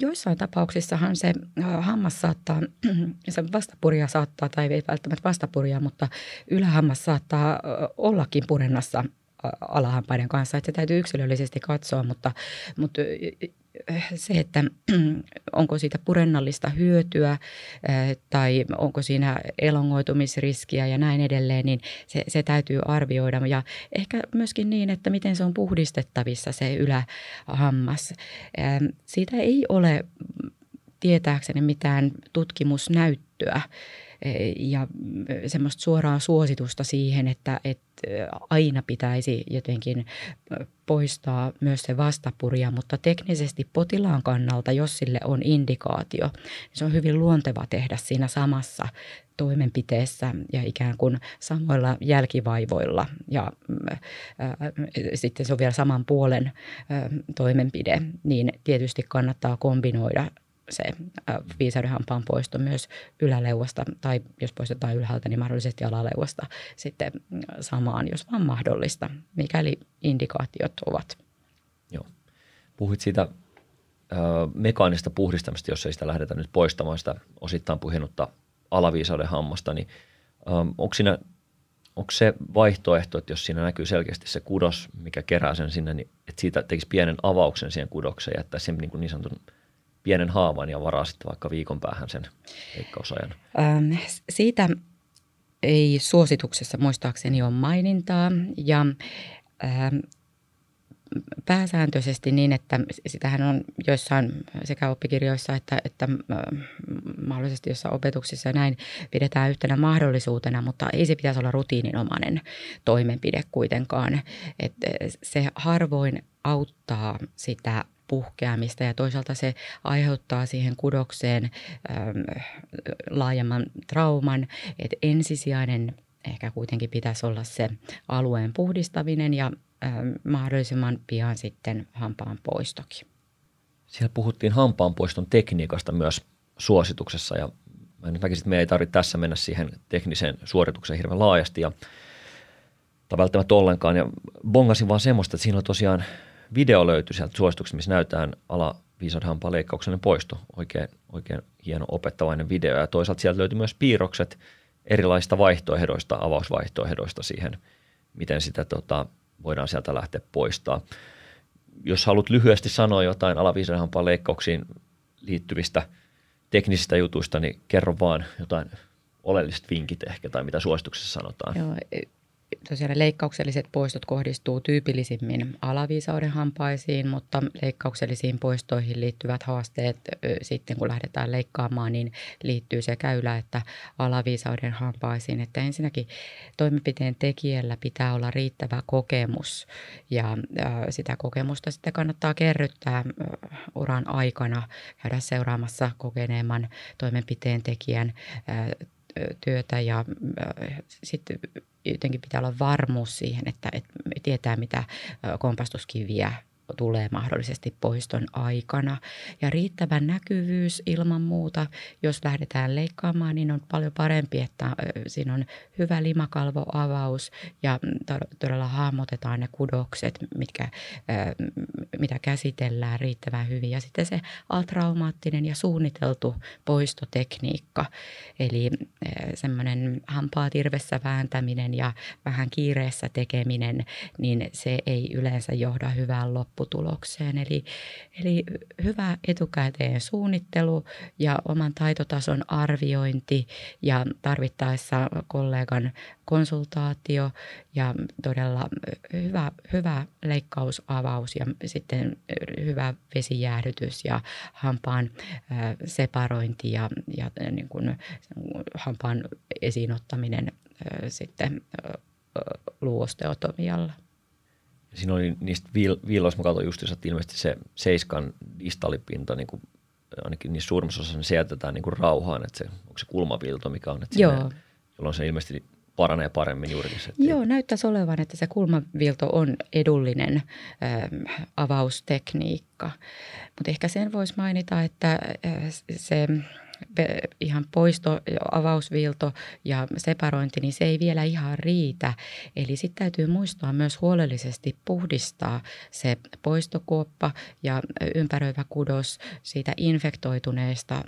Joissain tapauksissahan se hammas saattaa, se vastapuria saattaa, tai ei välttämättä vastapuria, mutta ylähammas saattaa ollakin purennassa alahampaiden kanssa, että se täytyy yksilöllisesti katsoa, mutta, mutta se, että onko siitä purennallista hyötyä tai onko siinä elongoitumisriskiä ja näin edelleen, niin se, se täytyy arvioida. Ja ehkä myöskin niin, että miten se on puhdistettavissa se ylähammas. Siitä ei ole tietääkseni mitään tutkimusnäyttöä ja semmoista suoraa suositusta siihen, että, että aina pitäisi jotenkin poistaa myös se vastapuria, mutta teknisesti potilaan kannalta, jos sille on indikaatio, niin se on hyvin luonteva tehdä siinä samassa toimenpiteessä ja ikään kuin samoilla jälkivaivoilla. Ja äh, sitten se on vielä saman puolen äh, toimenpide, niin tietysti kannattaa kombinoida se viisaudenhampaan poisto myös yläleuasta tai jos poistetaan ylhäältä, niin mahdollisesti alaleuasta sitten samaan, jos vaan mahdollista, mikäli indikaatiot ovat. Joo. Puhuit siitä ö, mekaanista puhdistamista, jos ei sitä lähdetä nyt poistamaan sitä osittain puhjennutta alaviisauden hammasta, niin ö, onko siinä onko se vaihtoehto, että jos siinä näkyy selkeästi se kudos, mikä kerää sen sinne, niin että siitä tekisi pienen avauksen siihen kudokseen ja jättäisi sen niin, kuin niin sanotun pienen haavan ja varaa sitten vaikka viikon päähän sen leikkausajan? Ähm, siitä ei suosituksessa muistaakseni ole mainintaa ja ähm, pääsääntöisesti niin, että sitähän on joissain sekä oppikirjoissa että, että äh, mahdollisesti jossain opetuksissa näin pidetään yhtenä mahdollisuutena, mutta ei se pitäisi olla rutiininomainen toimenpide kuitenkaan. Että se harvoin auttaa sitä puhkeamista ja toisaalta se aiheuttaa siihen kudokseen ähm, laajemman trauman, että ensisijainen ehkä kuitenkin pitäisi olla se alueen puhdistaminen ja ähm, mahdollisimman pian sitten hampaan poistokin. Siellä puhuttiin hampaanpoiston tekniikasta myös suosituksessa ja mä nyt näkisin, että me ei tarvitse tässä mennä siihen tekniseen suoritukseen hirveän laajasti ja tai välttämättä ollenkaan. Ja bongasin vaan semmoista, että siinä on tosiaan video löytyi sieltä suosituksesta, missä näytetään ala viisadhampaan leikkauksellinen poisto. Oikein, oikein hieno opettavainen video. Ja toisaalta sieltä löytyi myös piirrokset erilaisista vaihtoehdoista, avausvaihtoehdoista siihen, miten sitä tota, voidaan sieltä lähteä poistaa. Jos haluat lyhyesti sanoa jotain alaviisadhampaan leikkauksiin liittyvistä teknisistä jutuista, niin kerro vaan jotain oleelliset vinkit ehkä tai mitä suosituksessa sanotaan. Joo, tosiaan leikkaukselliset poistot kohdistuu tyypillisimmin alaviisauden hampaisiin, mutta leikkauksellisiin poistoihin liittyvät haasteet sitten kun lähdetään leikkaamaan, niin liittyy sekä ylä- että alaviisauden hampaisiin. Että ensinnäkin toimenpiteen tekijällä pitää olla riittävä kokemus ja sitä kokemusta sitten kannattaa kerryttää uran aikana, käydä seuraamassa kokeneemman toimenpiteen tekijän työtä ja sitten jotenkin pitää olla varmuus siihen, että, että tietää mitä kompastuskiviä tulee mahdollisesti poiston aikana. Ja riittävä näkyvyys ilman muuta, jos lähdetään leikkaamaan, niin on paljon parempi, että siinä on hyvä limakalvoavaus ja todella hahmotetaan ne kudokset, mitkä, mitä käsitellään riittävän hyvin. Ja sitten se atraumaattinen ja suunniteltu poistotekniikka, eli semmoinen hampaa tirvessä vääntäminen ja vähän kiireessä tekeminen, niin se ei yleensä johda hyvään lopputulokseen. Eli, eli hyvä etukäteen suunnittelu ja oman taitotason arviointi ja tarvittaessa kollegan konsultaatio ja todella hyvä, hyvä leikkausavaus ja sitten hyvä vesijäähdytys ja hampaan separointi ja, ja niin kuin hampaan esiinottaminen sitten luosteotomialla. Siinä oli niistä viiloista, mä katsoin just, että ilmeisesti se seiskan distalipinta, niin kuin, ainakin niissä suurimmassa osassa, niin se jätetään niin kuin rauhaan, että se, onko se kulmavilto, mikä on, että Joo. Sinne, jolloin se ilmeisesti paranee paremmin juurikin se. Joo, näyttäisi olevan, että se kulmavilto on edullinen ö, avaustekniikka. Mutta ehkä sen voisi mainita, että se ihan poisto, avausviilto ja separointi, niin se ei vielä ihan riitä. Eli sitten täytyy muistaa myös huolellisesti puhdistaa se poistokuoppa ja ympäröivä kudos siitä infektoituneesta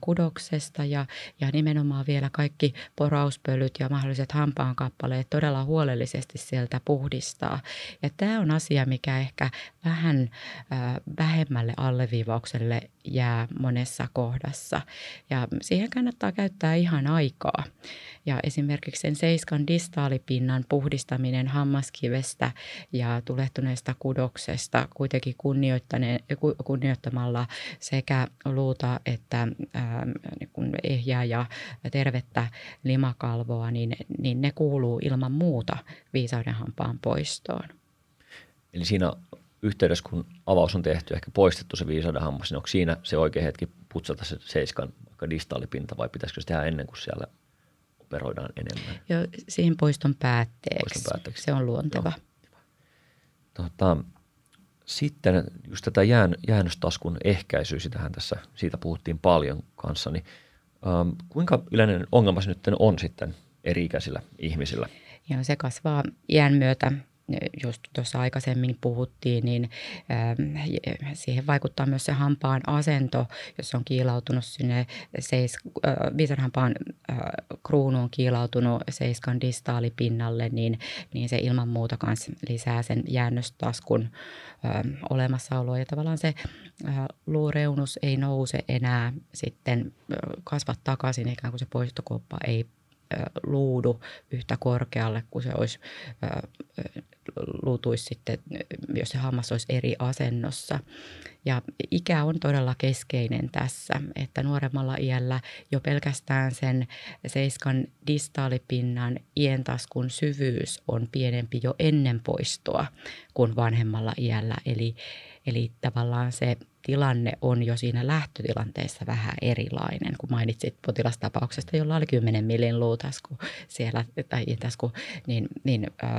kudoksesta ja, ja nimenomaan vielä kaikki porauspölyt ja mahdolliset hampaankappaleet todella huolellisesti sieltä puhdistaa. Ja tämä on asia, mikä ehkä vähän äh, vähemmälle alleviivaukselle jää monessa kohdassa. Ja siihen kannattaa käyttää ihan aikaa. Ja esimerkiksi sen seiskan distaalipinnan puhdistaminen hammaskivestä ja tulehtuneesta kudoksesta kuitenkin kunnioittamalla sekä luuta että ää, niin ehjää ja tervettä limakalvoa, niin, niin ne kuuluu ilman muuta viisaudenhampaan poistoon. Eli siinä yhteydessä, kun avaus on tehty, ehkä poistettu se viisaudenhammas, niin onko siinä se oikea hetki putsata se seiskan distaalipinta vai pitäisikö se tehdä ennen kuin siellä operoidaan enemmän? Joo, siihen poiston päätteeksi. Poiston päätteeksi. Se on luonteva. Joo. Tota, sitten just tätä jään, jäännöstaskun ehkäisyä, sitähän tässä, siitä puhuttiin paljon kanssa, niin ähm, kuinka yleinen ongelma se nyt on sitten eri-ikäisillä ihmisillä? Joo, se kasvaa iän myötä just tuossa aikaisemmin puhuttiin, niin ähm, siihen vaikuttaa myös se hampaan asento, jos on kiilautunut sinne seis, äh, viisarhampaan äh, kruunu on kiilautunut seiskan distaalipinnalle, niin, niin se ilman muuta myös lisää sen jäännöstaskun äh, olemassaoloa. Ja tavallaan se äh, luureunus ei nouse enää sitten kasva takaisin, ikään kuin se poistokoppa ei luudu yhtä korkealle kuin se olisi luutuisi sitten, jos se hammas olisi eri asennossa. Ja ikä on todella keskeinen tässä, että nuoremmalla iällä jo pelkästään sen seiskan distaalipinnan ientaskun syvyys on pienempi jo ennen poistoa kuin vanhemmalla iällä. Eli, eli tavallaan se tilanne on jo siinä lähtötilanteessa vähän erilainen, kun mainitsit potilastapauksesta, jolla oli 10 millin luutasku siellä tai tasku, niin, niin äh,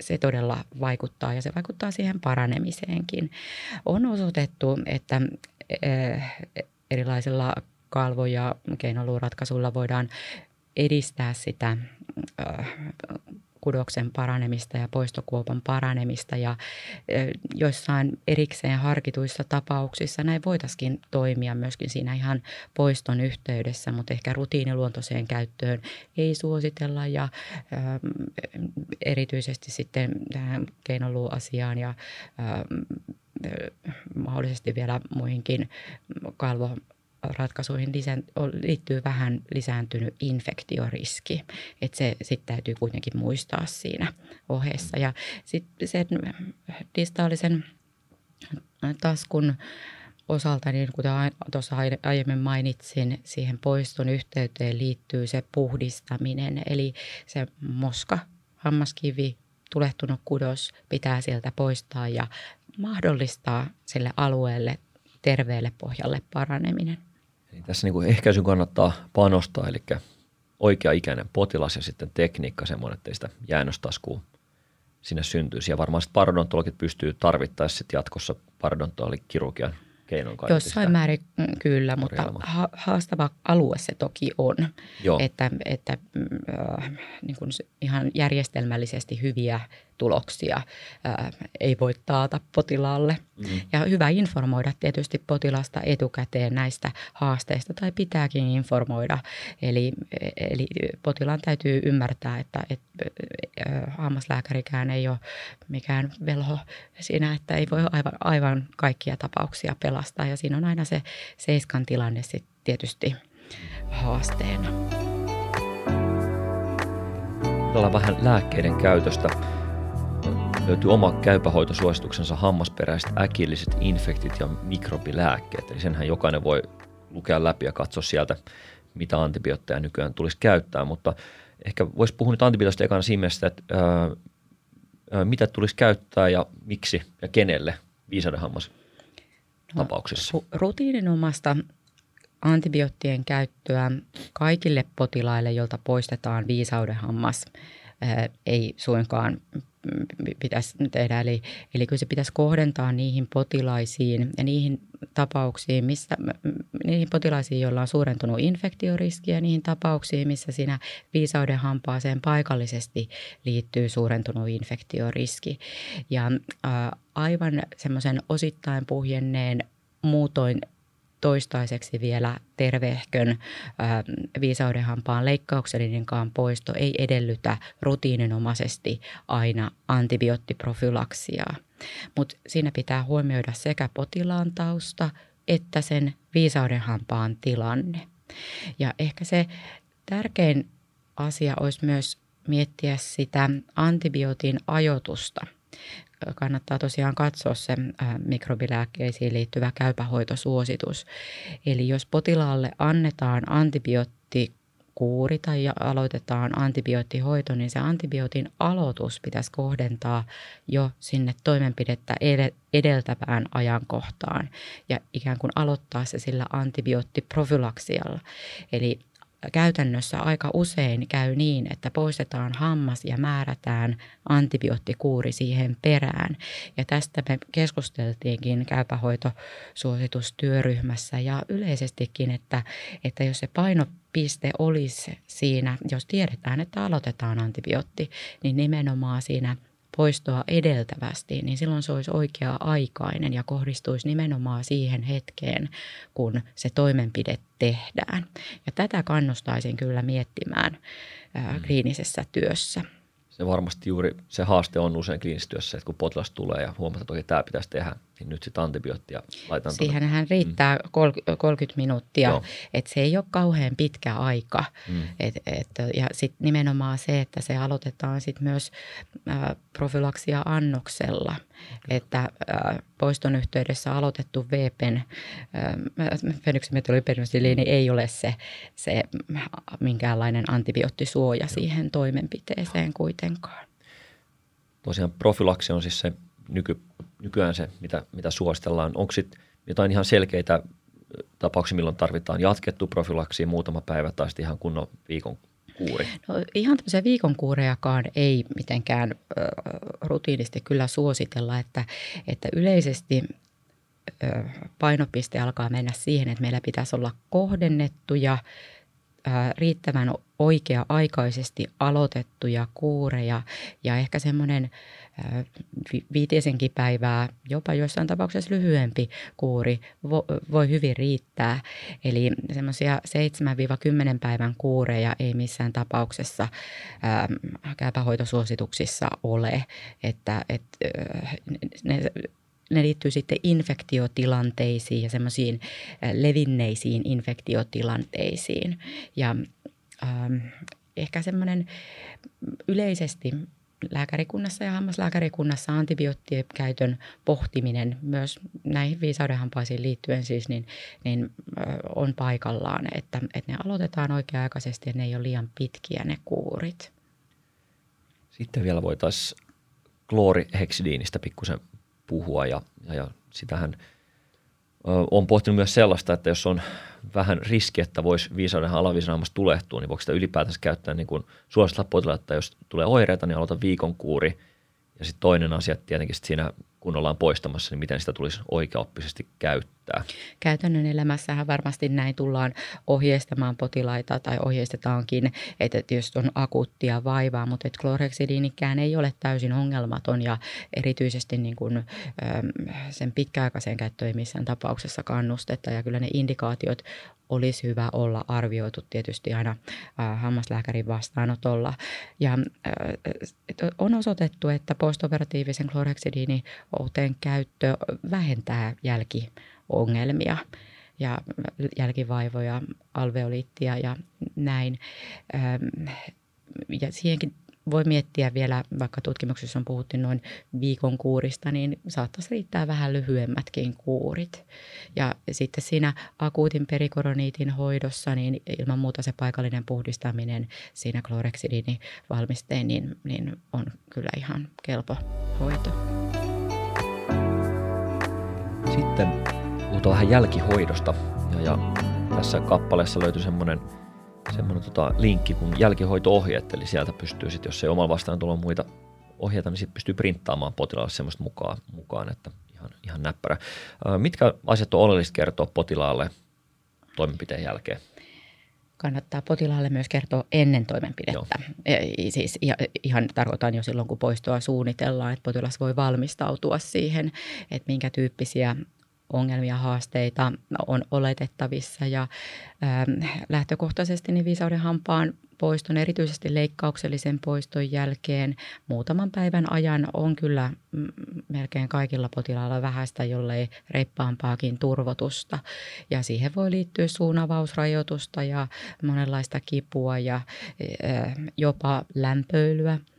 se todella vaikuttaa ja se vaikuttaa siihen paranemiseenkin. On osoitettu, että äh, erilaisilla kalvo- ja keinoluuratkaisuilla voidaan edistää sitä äh, kudoksen paranemista ja poistokuopan paranemista ja joissain erikseen harkituissa tapauksissa näin voitaisiin toimia myöskin siinä ihan poiston yhteydessä, mutta ehkä rutiiniluontoiseen käyttöön ei suositella ja erityisesti sitten tähän keinoluuasiaan ja mahdollisesti vielä muihinkin kalvo ratkaisuihin liittyy vähän lisääntynyt infektioriski. Että se sitten täytyy kuitenkin muistaa siinä ohessa. Ja sitten sen distaalisen taskun osalta, niin kuten tuossa aiemmin mainitsin, siihen poiston yhteyteen liittyy se puhdistaminen. Eli se moska, hammaskivi, tulehtunut kudos pitää sieltä poistaa ja mahdollistaa sille alueelle terveelle pohjalle paraneminen. Eli tässä niin kuin ehkäisyn kannattaa panostaa, eli oikea-ikäinen potilas ja sitten tekniikka semmoinen, että ei sitä jäännöstaskua sinne syntyisi. Ja varmaan parodontologit pystyy tarvittaessa sit jatkossa parodontalikirurgian keinoin Jossain määrin mm, kyllä, mutta ha- haastava alue se toki on. Joo. Että, että äh, niin kuin ihan järjestelmällisesti hyviä tuloksia ää, ei voi taata potilaalle. Mm. Ja hyvä informoida tietysti potilasta etukäteen näistä haasteista tai pitääkin informoida. Eli, eli potilaan täytyy ymmärtää, että, että hammaslääkärikään ei ole mikään velho siinä, että ei voi aivan, aivan kaikkia tapauksia pelastaa. Ja siinä on aina se seiskan tilanne sitten tietysti haasteena. Ollaan vähän lääkkeiden käytöstä löytyy oma käypähoitosuosituksensa hammasperäiset äkilliset infektit ja mikrobilääkkeet. Eli senhän jokainen voi lukea läpi ja katsoa sieltä, mitä antibiootteja nykyään tulisi käyttää. Mutta ehkä voisi puhua nyt antibiootista ekana siinä mielessä, että ää, ää, mitä tulisi käyttää ja miksi ja kenelle viisaudenhammas tapauksissa? No, rutiininomasta antibioottien käyttöä kaikille potilaille, joilta poistetaan viisaudenhammas, ei suinkaan pitäisi tehdä. Eli, eli kyllä se pitäisi kohdentaa niihin potilaisiin ja niihin tapauksiin, missä, niihin potilaisiin, joilla on suurentunut infektioriski ja niihin tapauksiin, missä siinä viisauden hampaaseen paikallisesti liittyy suurentunut infektioriski. Ja ää, aivan semmoisen osittain puhjenneen muutoin toistaiseksi vielä tervehkön äh, viisaudenhampaan leikkauksellinenkaan poisto ei edellytä rutiininomaisesti aina antibioottiprofylaksiaa. Mutta siinä pitää huomioida sekä potilaan tausta että sen viisaudenhampaan tilanne. Ja ehkä se tärkein asia olisi myös miettiä sitä antibiootin ajoitusta – kannattaa tosiaan katsoa se mikrobilääkkeisiin liittyvä käypähoitosuositus. Eli jos potilaalle annetaan antibiootti kuuri tai aloitetaan antibioottihoito, niin se antibiootin aloitus pitäisi kohdentaa jo sinne toimenpidettä edeltävään ajankohtaan ja ikään kuin aloittaa se sillä antibioottiprofylaksialla. Eli käytännössä aika usein käy niin, että poistetaan hammas ja määrätään antibioottikuuri siihen perään. Ja tästä me keskusteltiinkin käypähoitosuositustyöryhmässä ja yleisestikin, että, että jos se painopiste olisi siinä, jos tiedetään, että aloitetaan antibiootti, niin nimenomaan siinä poistoa edeltävästi, niin silloin se olisi oikea-aikainen ja kohdistuisi nimenomaan siihen hetkeen, kun se toimenpide tehdään. Ja tätä kannustaisin kyllä miettimään ää, mm. kliinisessä työssä se varmasti juuri se haaste on usein kliinisessä työssä, että kun potilas tulee ja huomataan, että oikein tämä pitäisi tehdä, niin nyt sitten antibioottia laitetaan. Siihenhän riittää mm. 30 minuuttia, että se ei ole kauhean pitkä aika. Mm. Et, et, ja sitten nimenomaan se, että se aloitetaan sitten myös äh, profylaksia annoksella. Että äh, poiston yhteydessä aloitettu VPen, äh, fenyksimethylpenisiliini ei ole se, se minkäänlainen antibioottisuoja Joo. siihen toimenpiteeseen kuitenkaan. Tosiaan profilaksi on siis se nyky, nykyään se, mitä, mitä suositellaan. Onko sitten jotain ihan selkeitä tapauksia, milloin tarvitaan jatkettu profilaksi muutama päivä tai sitten ihan kunnon viikon kuuri? No, ihan tämmöisiä viikon kuurejakaan ei mitenkään ö, rutiinisti kyllä suositella, että, että yleisesti ö, painopiste alkaa mennä siihen, että meillä pitäisi olla kohdennettuja riittävän oikea-aikaisesti aloitettuja kuureja ja ehkä semmoinen viitisenkin päivää, jopa joissain tapauksessa lyhyempi kuuri voi hyvin riittää. Eli semmoisia 7-10 päivän kuureja ei missään tapauksessa käypähoitosuosituksissa ole, että, että ne ne liittyy sitten infektiotilanteisiin ja semmoisiin levinneisiin infektiotilanteisiin. Ja ähm, ehkä semmoinen yleisesti lääkärikunnassa ja hammaslääkärikunnassa antibioottien käytön pohtiminen myös näihin viisaudenhampaisiin liittyen siis, niin, niin on paikallaan, että, että ne aloitetaan oikea-aikaisesti ja ne ei ole liian pitkiä ne kuurit. Sitten vielä voitaisiin klooriheksidiinistä pikkusen puhua ja, ja, ja sitähän on pohtinut myös sellaista, että jos on vähän riski, että voisi viisauden alaviisaudessa tulehtua, niin voiko sitä ylipäätänsä käyttää niin kuin suositella potilaalle, että jos tulee oireita, niin aloita viikon kuuri ja sitten toinen asia tietenkin sit siinä, kun ollaan poistamassa, niin miten sitä tulisi oikeaoppisesti käyttää. Käytännön elämässähän varmasti näin tullaan ohjeistamaan potilaita tai ohjeistetaankin, että jos on akuuttia vaivaa, mutta että kloreksidiinikään ei ole täysin ongelmaton ja erityisesti niin kuin, sen pitkäaikaisen käyttöön ei missään tapauksessa kannustetta. Ja kyllä ne indikaatiot olisi hyvä olla arvioitu tietysti aina äh, hammaslääkärin vastaanotolla. Ja äh, on osoitettu, että postoperatiivisen kloreksidiinioteen käyttö vähentää jälkiongelmia ja jälkivaivoja, alveoliittia ja näin. Ähm, ja siihenkin voi miettiä vielä, vaikka tutkimuksessa on puhuttu noin viikon kuurista, niin saattaisi riittää vähän lyhyemmätkin kuurit. Ja sitten siinä akuutin perikoroniitin hoidossa, niin ilman muuta se paikallinen puhdistaminen siinä kloreksidiinivalmisteen, niin, niin on kyllä ihan kelpo hoito. Sitten puhutaan vähän jälkihoidosta. Ja, ja tässä kappaleessa löytyy semmoinen – semmoinen tota, linkki kuin jälkihoito-ohjeet, eli sieltä pystyy sitten, jos ei omalla vastaan tulla muita ohjeita, niin sitten pystyy printtaamaan potilaalle semmoista mukaan, mukaan että ihan, ihan näppärä. Mitkä asiat on oleellista kertoa potilaalle toimenpiteen jälkeen? kannattaa potilaalle myös kertoa ennen toimenpidettä. Ja, siis ihan tarkoitan jo silloin, kun poistoa suunnitellaan, että potilas voi valmistautua siihen, että minkä tyyppisiä ongelmia, haasteita on oletettavissa ja ähm, lähtökohtaisesti niin viisauden hampaan poiston, erityisesti leikkauksellisen poiston jälkeen muutaman päivän ajan on kyllä mm, melkein kaikilla potilailla vähäistä, jollei reippaampaakin turvotusta. Ja siihen voi liittyä suunavausrajoitusta ja monenlaista kipua ja äh, jopa lämpöilyä –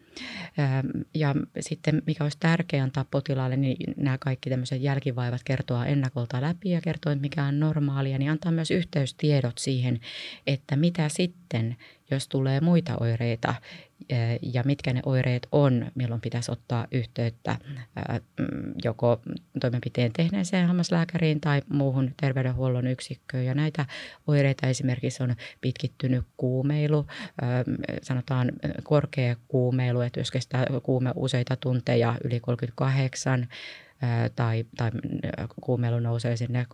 ja sitten mikä olisi tärkeää antaa potilaalle, niin nämä kaikki tämmöiset jälkivaivat kertoa ennakolta läpi ja kertoa, mikä on normaalia, niin antaa myös yhteystiedot siihen, että mitä sitten, jos tulee muita oireita ja mitkä ne oireet on, milloin pitäisi ottaa yhteyttä mm, joko toimenpiteen tehneeseen hammaslääkäriin tai muuhun terveydenhuollon yksikköön. Ja näitä oireita esimerkiksi on pitkittynyt kuumeilu, sanotaan korkea kuumeilu, että jos kestää kuume useita tunteja yli 38, tai, tai kuumeilu nousee sinne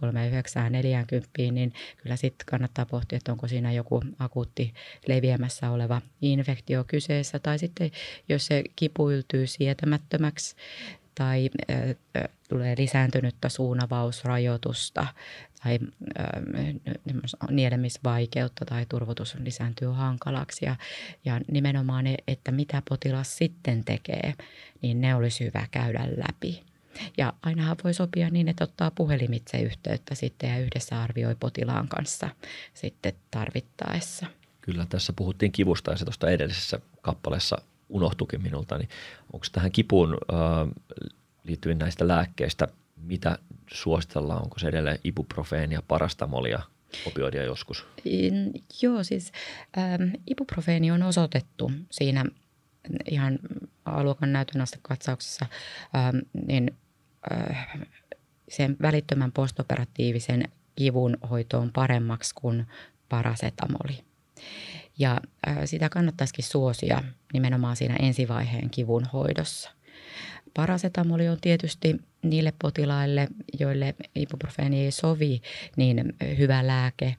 39-40, niin kyllä sitten kannattaa pohtia, että onko siinä joku akuutti leviämässä oleva infektio kyseessä. Tai sitten jos se kipu yltyy sietämättömäksi tai äh, tulee lisääntynyttä suunavausrajoitusta tai äh, nielemisvaikeutta tai turvotus lisääntyy hankalaksi. Ja, ja nimenomaan ne, että mitä potilas sitten tekee, niin ne olisi hyvä käydä läpi. Ja ainahan voi sopia niin, että ottaa puhelimitse yhteyttä sitten ja yhdessä arvioi potilaan kanssa sitten tarvittaessa. Kyllä, tässä puhuttiin kivusta ja se tuosta edellisessä kappaleessa unohtukin minulta, niin onko tähän kipuun äh, liittyen näistä lääkkeistä, mitä suositellaan, onko se edelleen ibuprofeenia, parastamolia, opioidia joskus? In, joo, siis ähm, ibuprofeeni on osoitettu siinä ihan A-luokan näytön katsauksessa, ähm, niin äh, sen välittömän postoperatiivisen kivun hoitoon paremmaksi kuin parasetamoli. Ja äh, sitä kannattaisikin suosia nimenomaan siinä ensivaiheen kivun hoidossa. Parasetamoli on tietysti niille potilaille, joille ibuprofeeni ei sovi, niin hyvä lääke.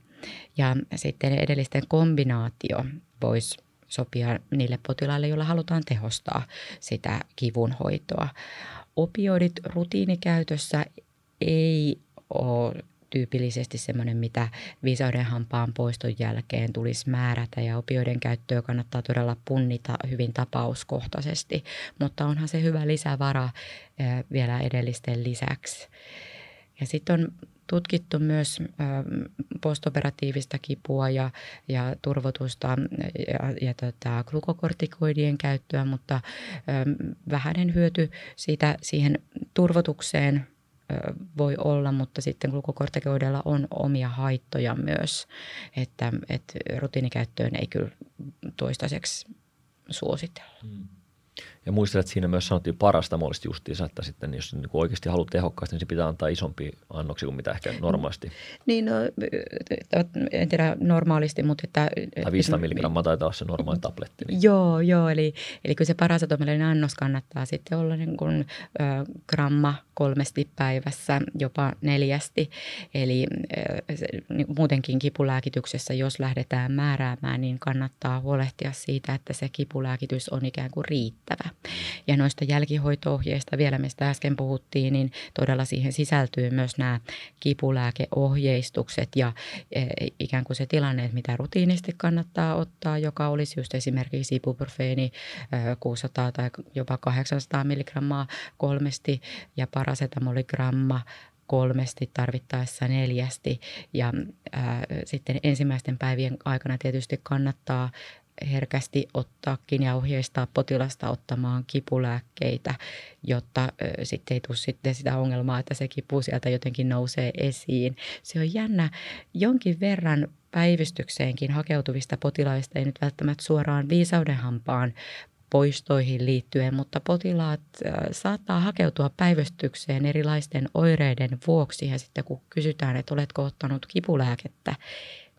Ja sitten edellisten kombinaatio voisi sopia niille potilaille, joilla halutaan tehostaa sitä kivun hoitoa. Opioidit rutiinikäytössä ei ole tyypillisesti semmoinen, mitä viisauden hampaan poiston jälkeen tulisi määrätä ja opioiden käyttöä kannattaa todella punnita hyvin tapauskohtaisesti, mutta onhan se hyvä lisävara vielä edellisten lisäksi. Ja sitten on tutkittu myös postoperatiivista kipua ja, ja turvotusta ja, ja tota, glukokortikoidien käyttöä, mutta vähäinen hyöty siitä siihen turvotukseen voi olla, mutta sitten glukokortikoidella on omia haittoja myös, että, että rutiinikäyttöön ei kyllä toistaiseksi suositella. Hmm. Ja muistan, että siinä myös sanottiin parastamollista justiinsa, että sitten jos niin oikeasti haluat tehokkaasti, niin se pitää antaa isompi annoksi kuin mitä ehkä normaalisti. Niin, no, en tiedä normaalisti, mutta että... Tai 500 milligrammaa taitaa olla se normaali tabletti. Niin. Joo, joo, eli, eli kyllä se parasetamolin annos kannattaa sitten olla niin kuin, ö, gramma kolmesti päivässä, jopa neljästi. Eli se, niin muutenkin kipulääkityksessä, jos lähdetään määräämään, niin kannattaa huolehtia siitä, että se kipulääkitys on ikään kuin riittävä. Ja noista jälkihoito-ohjeista vielä, mistä äsken puhuttiin, niin todella siihen sisältyy myös nämä kipulääkeohjeistukset ja e, ikään kuin se tilanne, että mitä rutiinisti kannattaa ottaa, joka olisi just esimerkiksi ibuprofeeni 600 tai jopa 800 milligrammaa kolmesti ja parasetamolligramma kolmesti, tarvittaessa neljästi. Ja ää, sitten ensimmäisten päivien aikana tietysti kannattaa herkästi ottaakin ja ohjeistaa potilasta ottamaan kipulääkkeitä, jotta sitten ei tule sitten sitä ongelmaa, että se kipu sieltä jotenkin nousee esiin. Se on jännä. Jonkin verran päivystykseenkin hakeutuvista potilaista ei nyt välttämättä suoraan viisaudenhampaan poistoihin liittyen, mutta potilaat saattaa hakeutua päivystykseen erilaisten oireiden vuoksi ja sitten kun kysytään, että oletko ottanut kipulääkettä,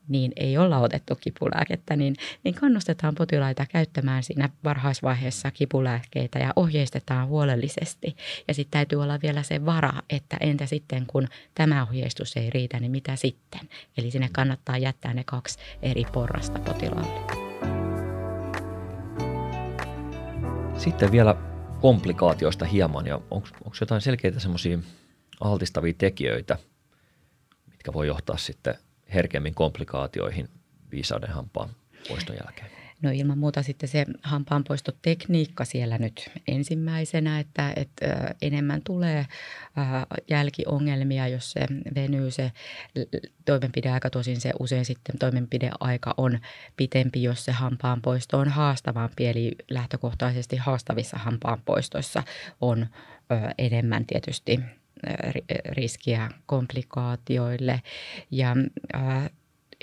niin ei olla otettu kipulääkettä, niin, niin kannustetaan potilaita käyttämään siinä varhaisvaiheessa kipulääkkeitä ja ohjeistetaan huolellisesti. Ja sitten täytyy olla vielä se vara, että entä sitten kun tämä ohjeistus ei riitä, niin mitä sitten? Eli sinne kannattaa jättää ne kaksi eri porrasta potilaalle. Sitten vielä komplikaatioista hieman ja onko jotain selkeitä semmoisia altistavia tekijöitä, mitkä voi johtaa sitten herkemmin komplikaatioihin viisauden hampaan poiston jälkeen? No ilman muuta sitten se hampaanpoistotekniikka siellä nyt ensimmäisenä, että, että enemmän tulee jälkiongelmia, jos se venyy se toimenpideaika. Tosin se usein sitten toimenpideaika on pitempi, jos se hampaanpoisto on haastavampi. Eli lähtökohtaisesti haastavissa hampaanpoistoissa on enemmän tietysti riskiä komplikaatioille. Ja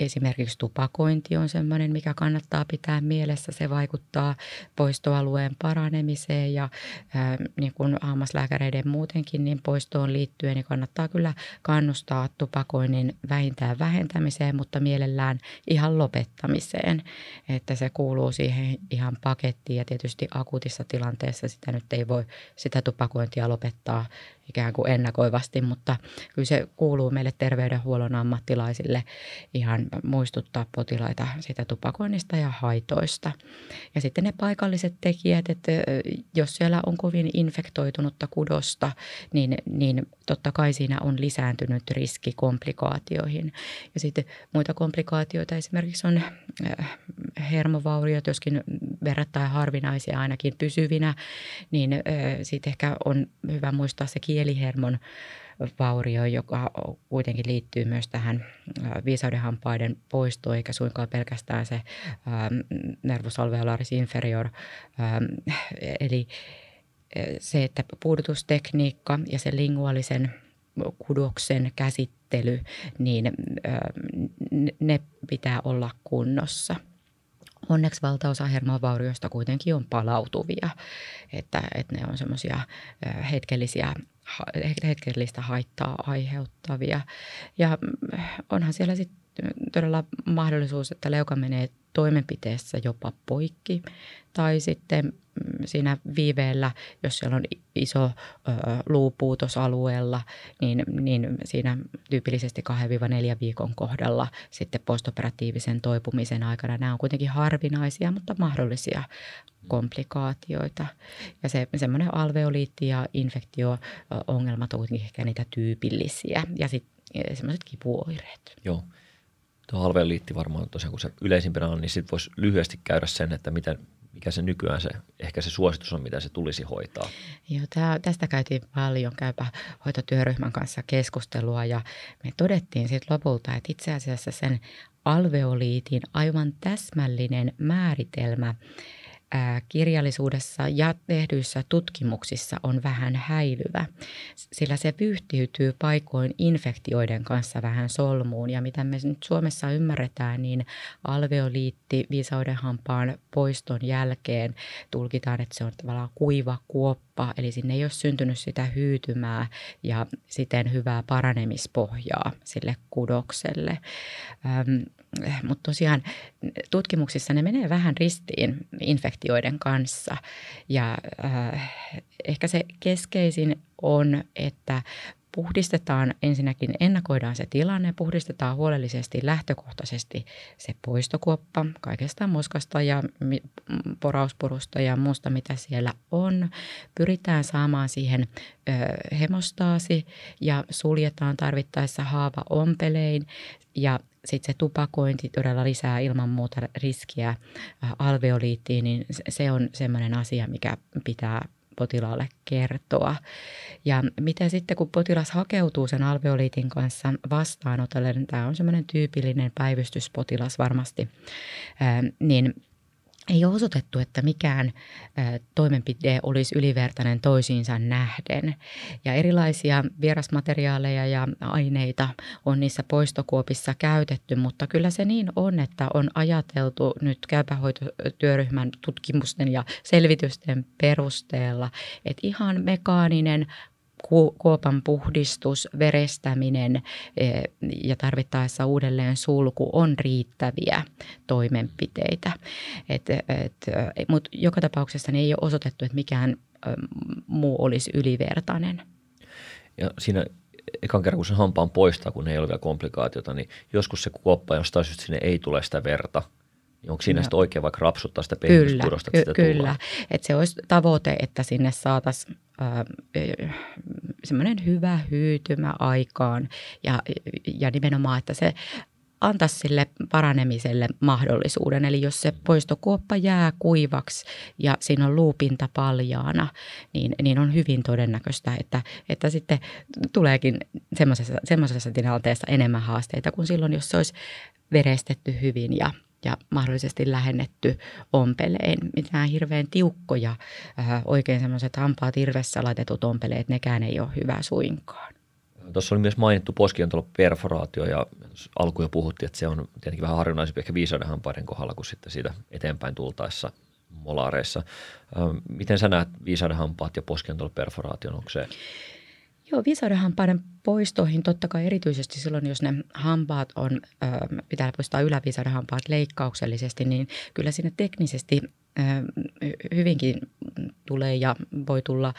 Esimerkiksi tupakointi on sellainen, mikä kannattaa pitää mielessä. Se vaikuttaa poistoalueen paranemiseen ja ää, niin kuin hammaslääkäreiden muutenkin niin poistoon liittyen niin kannattaa kyllä kannustaa tupakoinnin vähintään vähentämiseen, mutta mielellään ihan lopettamiseen. Että se kuuluu siihen ihan pakettiin ja tietysti akuutissa tilanteessa sitä nyt ei voi sitä tupakointia lopettaa ikään kuin ennakoivasti, mutta kyllä se kuuluu meille terveydenhuollon ammattilaisille ihan muistuttaa potilaita sitä tupakoinnista ja haitoista. Ja sitten ne paikalliset tekijät, että jos siellä on kovin infektoitunutta kudosta, niin, niin totta kai siinä on lisääntynyt riski komplikaatioihin. Ja sitten muita komplikaatioita esimerkiksi on hermovauriot, joskin verrattain harvinaisia ainakin pysyvinä, niin sitten ehkä on hyvä muistaa se kielihermon vaurio, joka kuitenkin liittyy myös tähän viisaudenhampaiden poistoon, eikä suinkaan pelkästään se nervus alveolaris inferior. Eli se, että puudutustekniikka ja se linguaalisen kudoksen käsittely, niin ne pitää olla kunnossa – Onneksi valtaosa hermovaurioista kuitenkin on palautuvia, että, että ne on semmoisia hetkellisiä hetkellistä haittaa aiheuttavia. Ja onhan siellä sitten todella mahdollisuus, että leuka menee toimenpiteessä jopa poikki tai sitten mm, siinä viiveellä, jos siellä on iso ö, luupuutos alueella, niin, niin siinä tyypillisesti 2-4 viikon kohdalla sitten postoperatiivisen toipumisen aikana nämä on kuitenkin harvinaisia, mutta mahdollisia komplikaatioita. Ja se, semmoinen alveoliitti ja infektio-ongelmat ovat ehkä niitä tyypillisiä ja sitten semmoiset kipuoireet. Joo. Tuo alveoliitti varmaan tosiaan, kun se yleisimpänä on, niin sitten voisi lyhyesti käydä sen, että miten, mikä se nykyään se, ehkä se suositus on, mitä se tulisi hoitaa. Joo, tää, tästä käytiin paljon käypä hoitotyöryhmän kanssa keskustelua ja me todettiin sitten lopulta, että itse asiassa sen alveoliitin aivan täsmällinen määritelmä kirjallisuudessa ja tehdyissä tutkimuksissa on vähän häilyvä, sillä se vyhtiytyy paikoin infektioiden kanssa vähän solmuun. Ja mitä me nyt Suomessa ymmärretään, niin alveoliitti viisaudenhampaan poiston jälkeen tulkitaan, että se on tavallaan kuiva kuoppa, eli sinne ei ole syntynyt sitä hyytymää ja siten hyvää paranemispohjaa sille kudokselle. Mutta tosiaan tutkimuksissa ne menee vähän ristiin infektioiden kanssa ja äh, ehkä se keskeisin on, että puhdistetaan ensinnäkin, ennakoidaan se tilanne, puhdistetaan huolellisesti lähtökohtaisesti se poistokuoppa kaikesta muskasta ja porauspurusta ja muusta, mitä siellä on. Pyritään saamaan siihen ö, hemostaasi ja suljetaan tarvittaessa haava ompelein ja sitten se tupakointi todella lisää ilman muuta riskiä alveoliittiin, niin se on semmoinen asia, mikä pitää potilaalle kertoa. Ja miten sitten, kun potilas hakeutuu sen alveoliitin kanssa vastaanotolle, niin tämä on semmoinen tyypillinen päivystyspotilas varmasti, niin ei ole osoitettu, että mikään toimenpide olisi ylivertainen toisiinsa nähden. Ja erilaisia vierasmateriaaleja ja aineita on niissä poistokuopissa käytetty, mutta kyllä se niin on, että on ajateltu nyt käypähoitotyöryhmän tutkimusten ja selvitysten perusteella, että ihan mekaaninen kuopan puhdistus, verestäminen e, ja tarvittaessa uudelleen sulku on riittäviä toimenpiteitä. Et, et, Mutta joka tapauksessa ei ole osoitettu, että mikään muu olisi ylivertainen. Ja siinä ekan kerran, kun sen hampaan poistaa, kun ei ole vielä komplikaatiota, niin joskus se kuoppa jostain syystä sinne ei tule sitä verta – onko siinä no. sitten oikein vaikka rapsuttaa sitä pehmyspurosta, että ky- Kyllä, että se olisi tavoite, että sinne saataisiin semmoinen hyvä hyytymä aikaan ja, ja nimenomaan, että se antaisi sille paranemiselle mahdollisuuden. Eli jos se poistokuoppa jää kuivaksi ja siinä on luupinta paljaana, niin, niin on hyvin todennäköistä, että, että sitten tuleekin semmoisessa, semmoisessa tilanteessa enemmän haasteita kuin silloin, jos se olisi verestetty hyvin ja ja mahdollisesti lähennetty ompelein. Mitään hirveän tiukkoja, äh, oikein semmoiset hampaat irvessä laitetut ompeleet, nekään ei ole hyvä suinkaan. Tuossa oli myös mainittu perforaatio ja alkuun jo puhuttiin, että se on tietenkin vähän harvinaisempi ehkä viisauden hampaiden kohdalla kuin sitten siitä eteenpäin tultaessa molaareissa. Ähm, miten sä näet viisauden hampaat ja perforaation? Onko se Joo, viisaudenhampaiden poistoihin totta kai erityisesti silloin, jos ne hampaat on, ö, pitää poistaa yläviisaudenhampaat leikkauksellisesti, niin kyllä sinne teknisesti ö, hyvinkin tulee ja voi tulla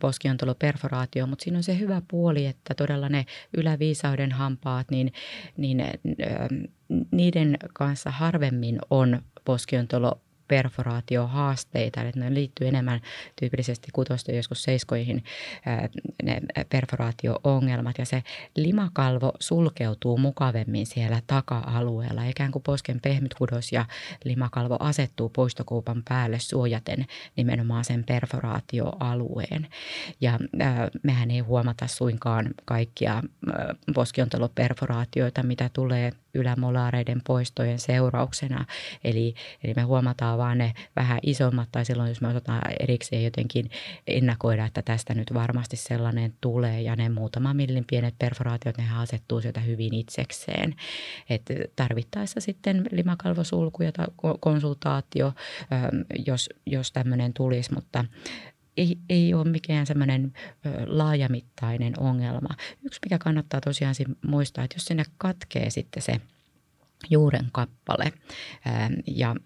poskiontoloperforaatio, mutta siinä on se hyvä puoli, että todella ne yläviisauden hampaat, niin, niin ö, niiden kanssa harvemmin on poskiontolo perforaatiohaasteita, että ne liittyy enemmän tyypillisesti kutosta joskus seiskoihin ne perforaatio-ongelmat. Ja se limakalvo sulkeutuu mukavemmin siellä taka-alueella, ikään kuin posken pehmyt kudos ja limakalvo asettuu poistokuupan päälle suojaten nimenomaan sen perforaatioalueen. Ja äh, mehän ei huomata suinkaan kaikkia äh, poskionteloperforaatioita, mitä tulee ylämolaareiden poistojen seurauksena. Eli, eli me huomataan vaan ne vähän isommat tai silloin, jos me osataan erikseen jotenkin ennakoida, että tästä nyt varmasti sellainen tulee ja ne muutama millin pienet perforaatiot, ne asettuu sieltä hyvin itsekseen. Et tarvittaessa sitten limakalvosulku ja konsultaatio, jos, jos tämmöinen tulisi, mutta ei, ei ole mikään semmoinen laajamittainen ongelma. Yksi, mikä kannattaa tosiaan muistaa, että jos sinne katkee sitten se juuren kappale ja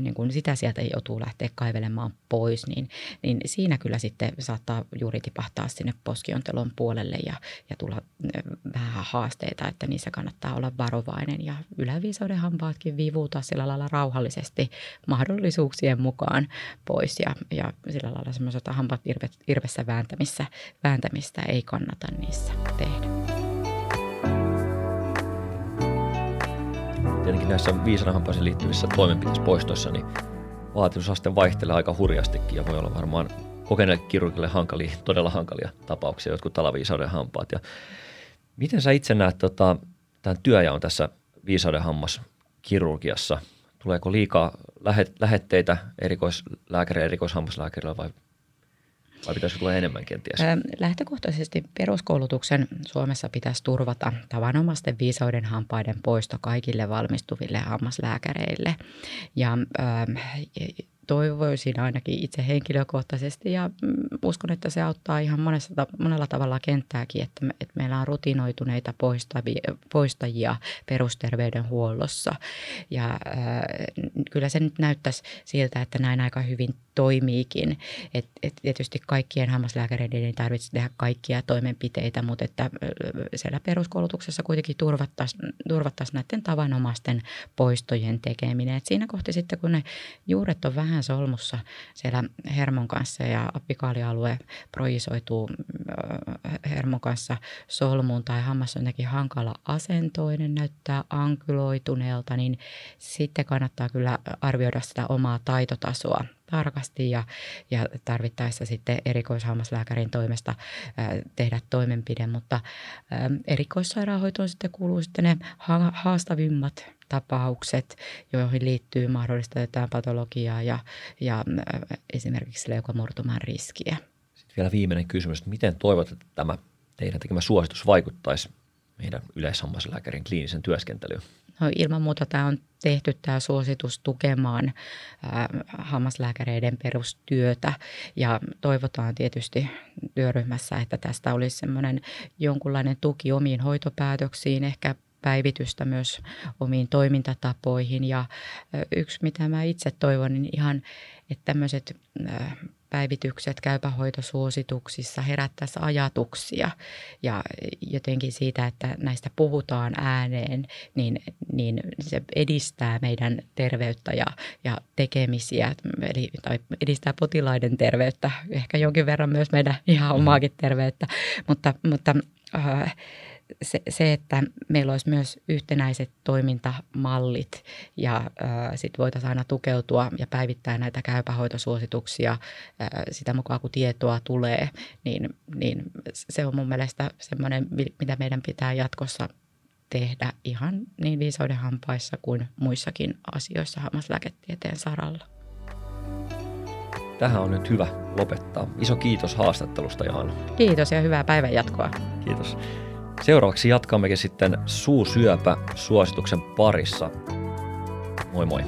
niin kun sitä sieltä joutuu lähteä kaivelemaan pois, niin, niin siinä kyllä sitten saattaa juuri tipahtaa sinne poskiontelon puolelle ja, ja tulla vähän haasteita, että niissä kannattaa olla varovainen ja yläviisauden hampaatkin viivuutaa sillä lailla rauhallisesti mahdollisuuksien mukaan pois ja, ja sillä lailla semmoisesta hampaat irvessä vääntämistä ei kannata niissä tehdä. Tietenkin näissä viisanahampaisiin liittyvissä toimenpiteispoistoissa, niin vaatimusaste vaihtelee aika hurjastikin ja voi olla varmaan kokeneelle kirurgille hankalia, todella hankalia tapauksia, jotkut talaviisauden hampaat. Ja miten sä itse näet tota, tämän työjaon tässä viisauden kirurgiassa? Tuleeko liikaa lähetteitä erikoislääkäri erikoishammaslääkärillä vai vai pitäisikö tulla enemmän kenties? Lähtökohtaisesti peruskoulutuksen Suomessa pitäisi turvata tavanomaisten viisauden hampaiden poisto kaikille valmistuville hammaslääkäreille. Ja toivoisin ainakin itse henkilökohtaisesti ja mm, uskon, että se auttaa ihan monessa, monella tavalla kenttääkin, että, me, että meillä on rutinoituneita poistavia, poistajia perusterveydenhuollossa. Ja äh, kyllä se nyt näyttäisi siltä, että näin aika hyvin toimiikin. Et, et tietysti kaikkien hammaslääkäreiden ei tarvitse tehdä kaikkia toimenpiteitä, mutta että siellä peruskoulutuksessa kuitenkin turvattaisiin turvattais näiden tavanomaisten poistojen tekeminen. Et siinä kohti sitten, kun ne juuret on vähän solmussa siellä hermon kanssa ja apikaalialue projisoituu hermon kanssa solmuun tai hammas on jotenkin hankala asentoinen, näyttää ankyloituneelta, niin sitten kannattaa kyllä arvioida sitä omaa taitotasoa tarkasti ja, ja tarvittaessa sitten erikoishammaslääkärin toimesta ää, tehdä toimenpide, mutta ää, erikoissairaanhoitoon sitten kuuluu sitten ne ha- haastavimmat tapaukset, joihin liittyy mahdollista jotain patologiaa ja, ja esimerkiksi leukomurtuman riskiä. Sitten vielä viimeinen kysymys, että miten toivot, että tämä teidän tekemä suositus vaikuttaisi meidän yleishammaslääkärin kliinisen työskentelyyn? No, ilman muuta tämä on tehty tämä suositus tukemaan äh, hammaslääkäreiden perustyötä. Ja toivotaan tietysti työryhmässä, että tästä olisi semmoinen jonkunlainen tuki omiin hoitopäätöksiin, ehkä päivitystä myös omiin toimintatapoihin. Ja yksi mitä mä itse toivon, niin ihan, että tämmöiset päivitykset käypähoitosuosituksissa herättäisi ajatuksia. Ja jotenkin siitä, että näistä puhutaan ääneen, niin, niin se edistää meidän terveyttä ja, ja tekemisiä, eli tai edistää potilaiden terveyttä, ehkä jonkin verran myös meidän ihan omaakin terveyttä, mutta, mutta äh, se, se, että meillä olisi myös yhtenäiset toimintamallit ja äh, sitten voitaisiin aina tukeutua ja päivittää näitä käypähoitosuosituksia äh, sitä mukaan, kun tietoa tulee, niin, niin se on mun mielestä semmoinen, mitä meidän pitää jatkossa tehdä ihan niin viisauden hampaissa kuin muissakin asioissa hammaslääketieteen saralla. Tähän on nyt hyvä lopettaa. Iso kiitos haastattelusta, Johanna. Kiitos ja hyvää päivän jatkoa. Kiitos. Seuraavaksi jatkammekin sitten suusyöpä suosituksen parissa. Moi moi!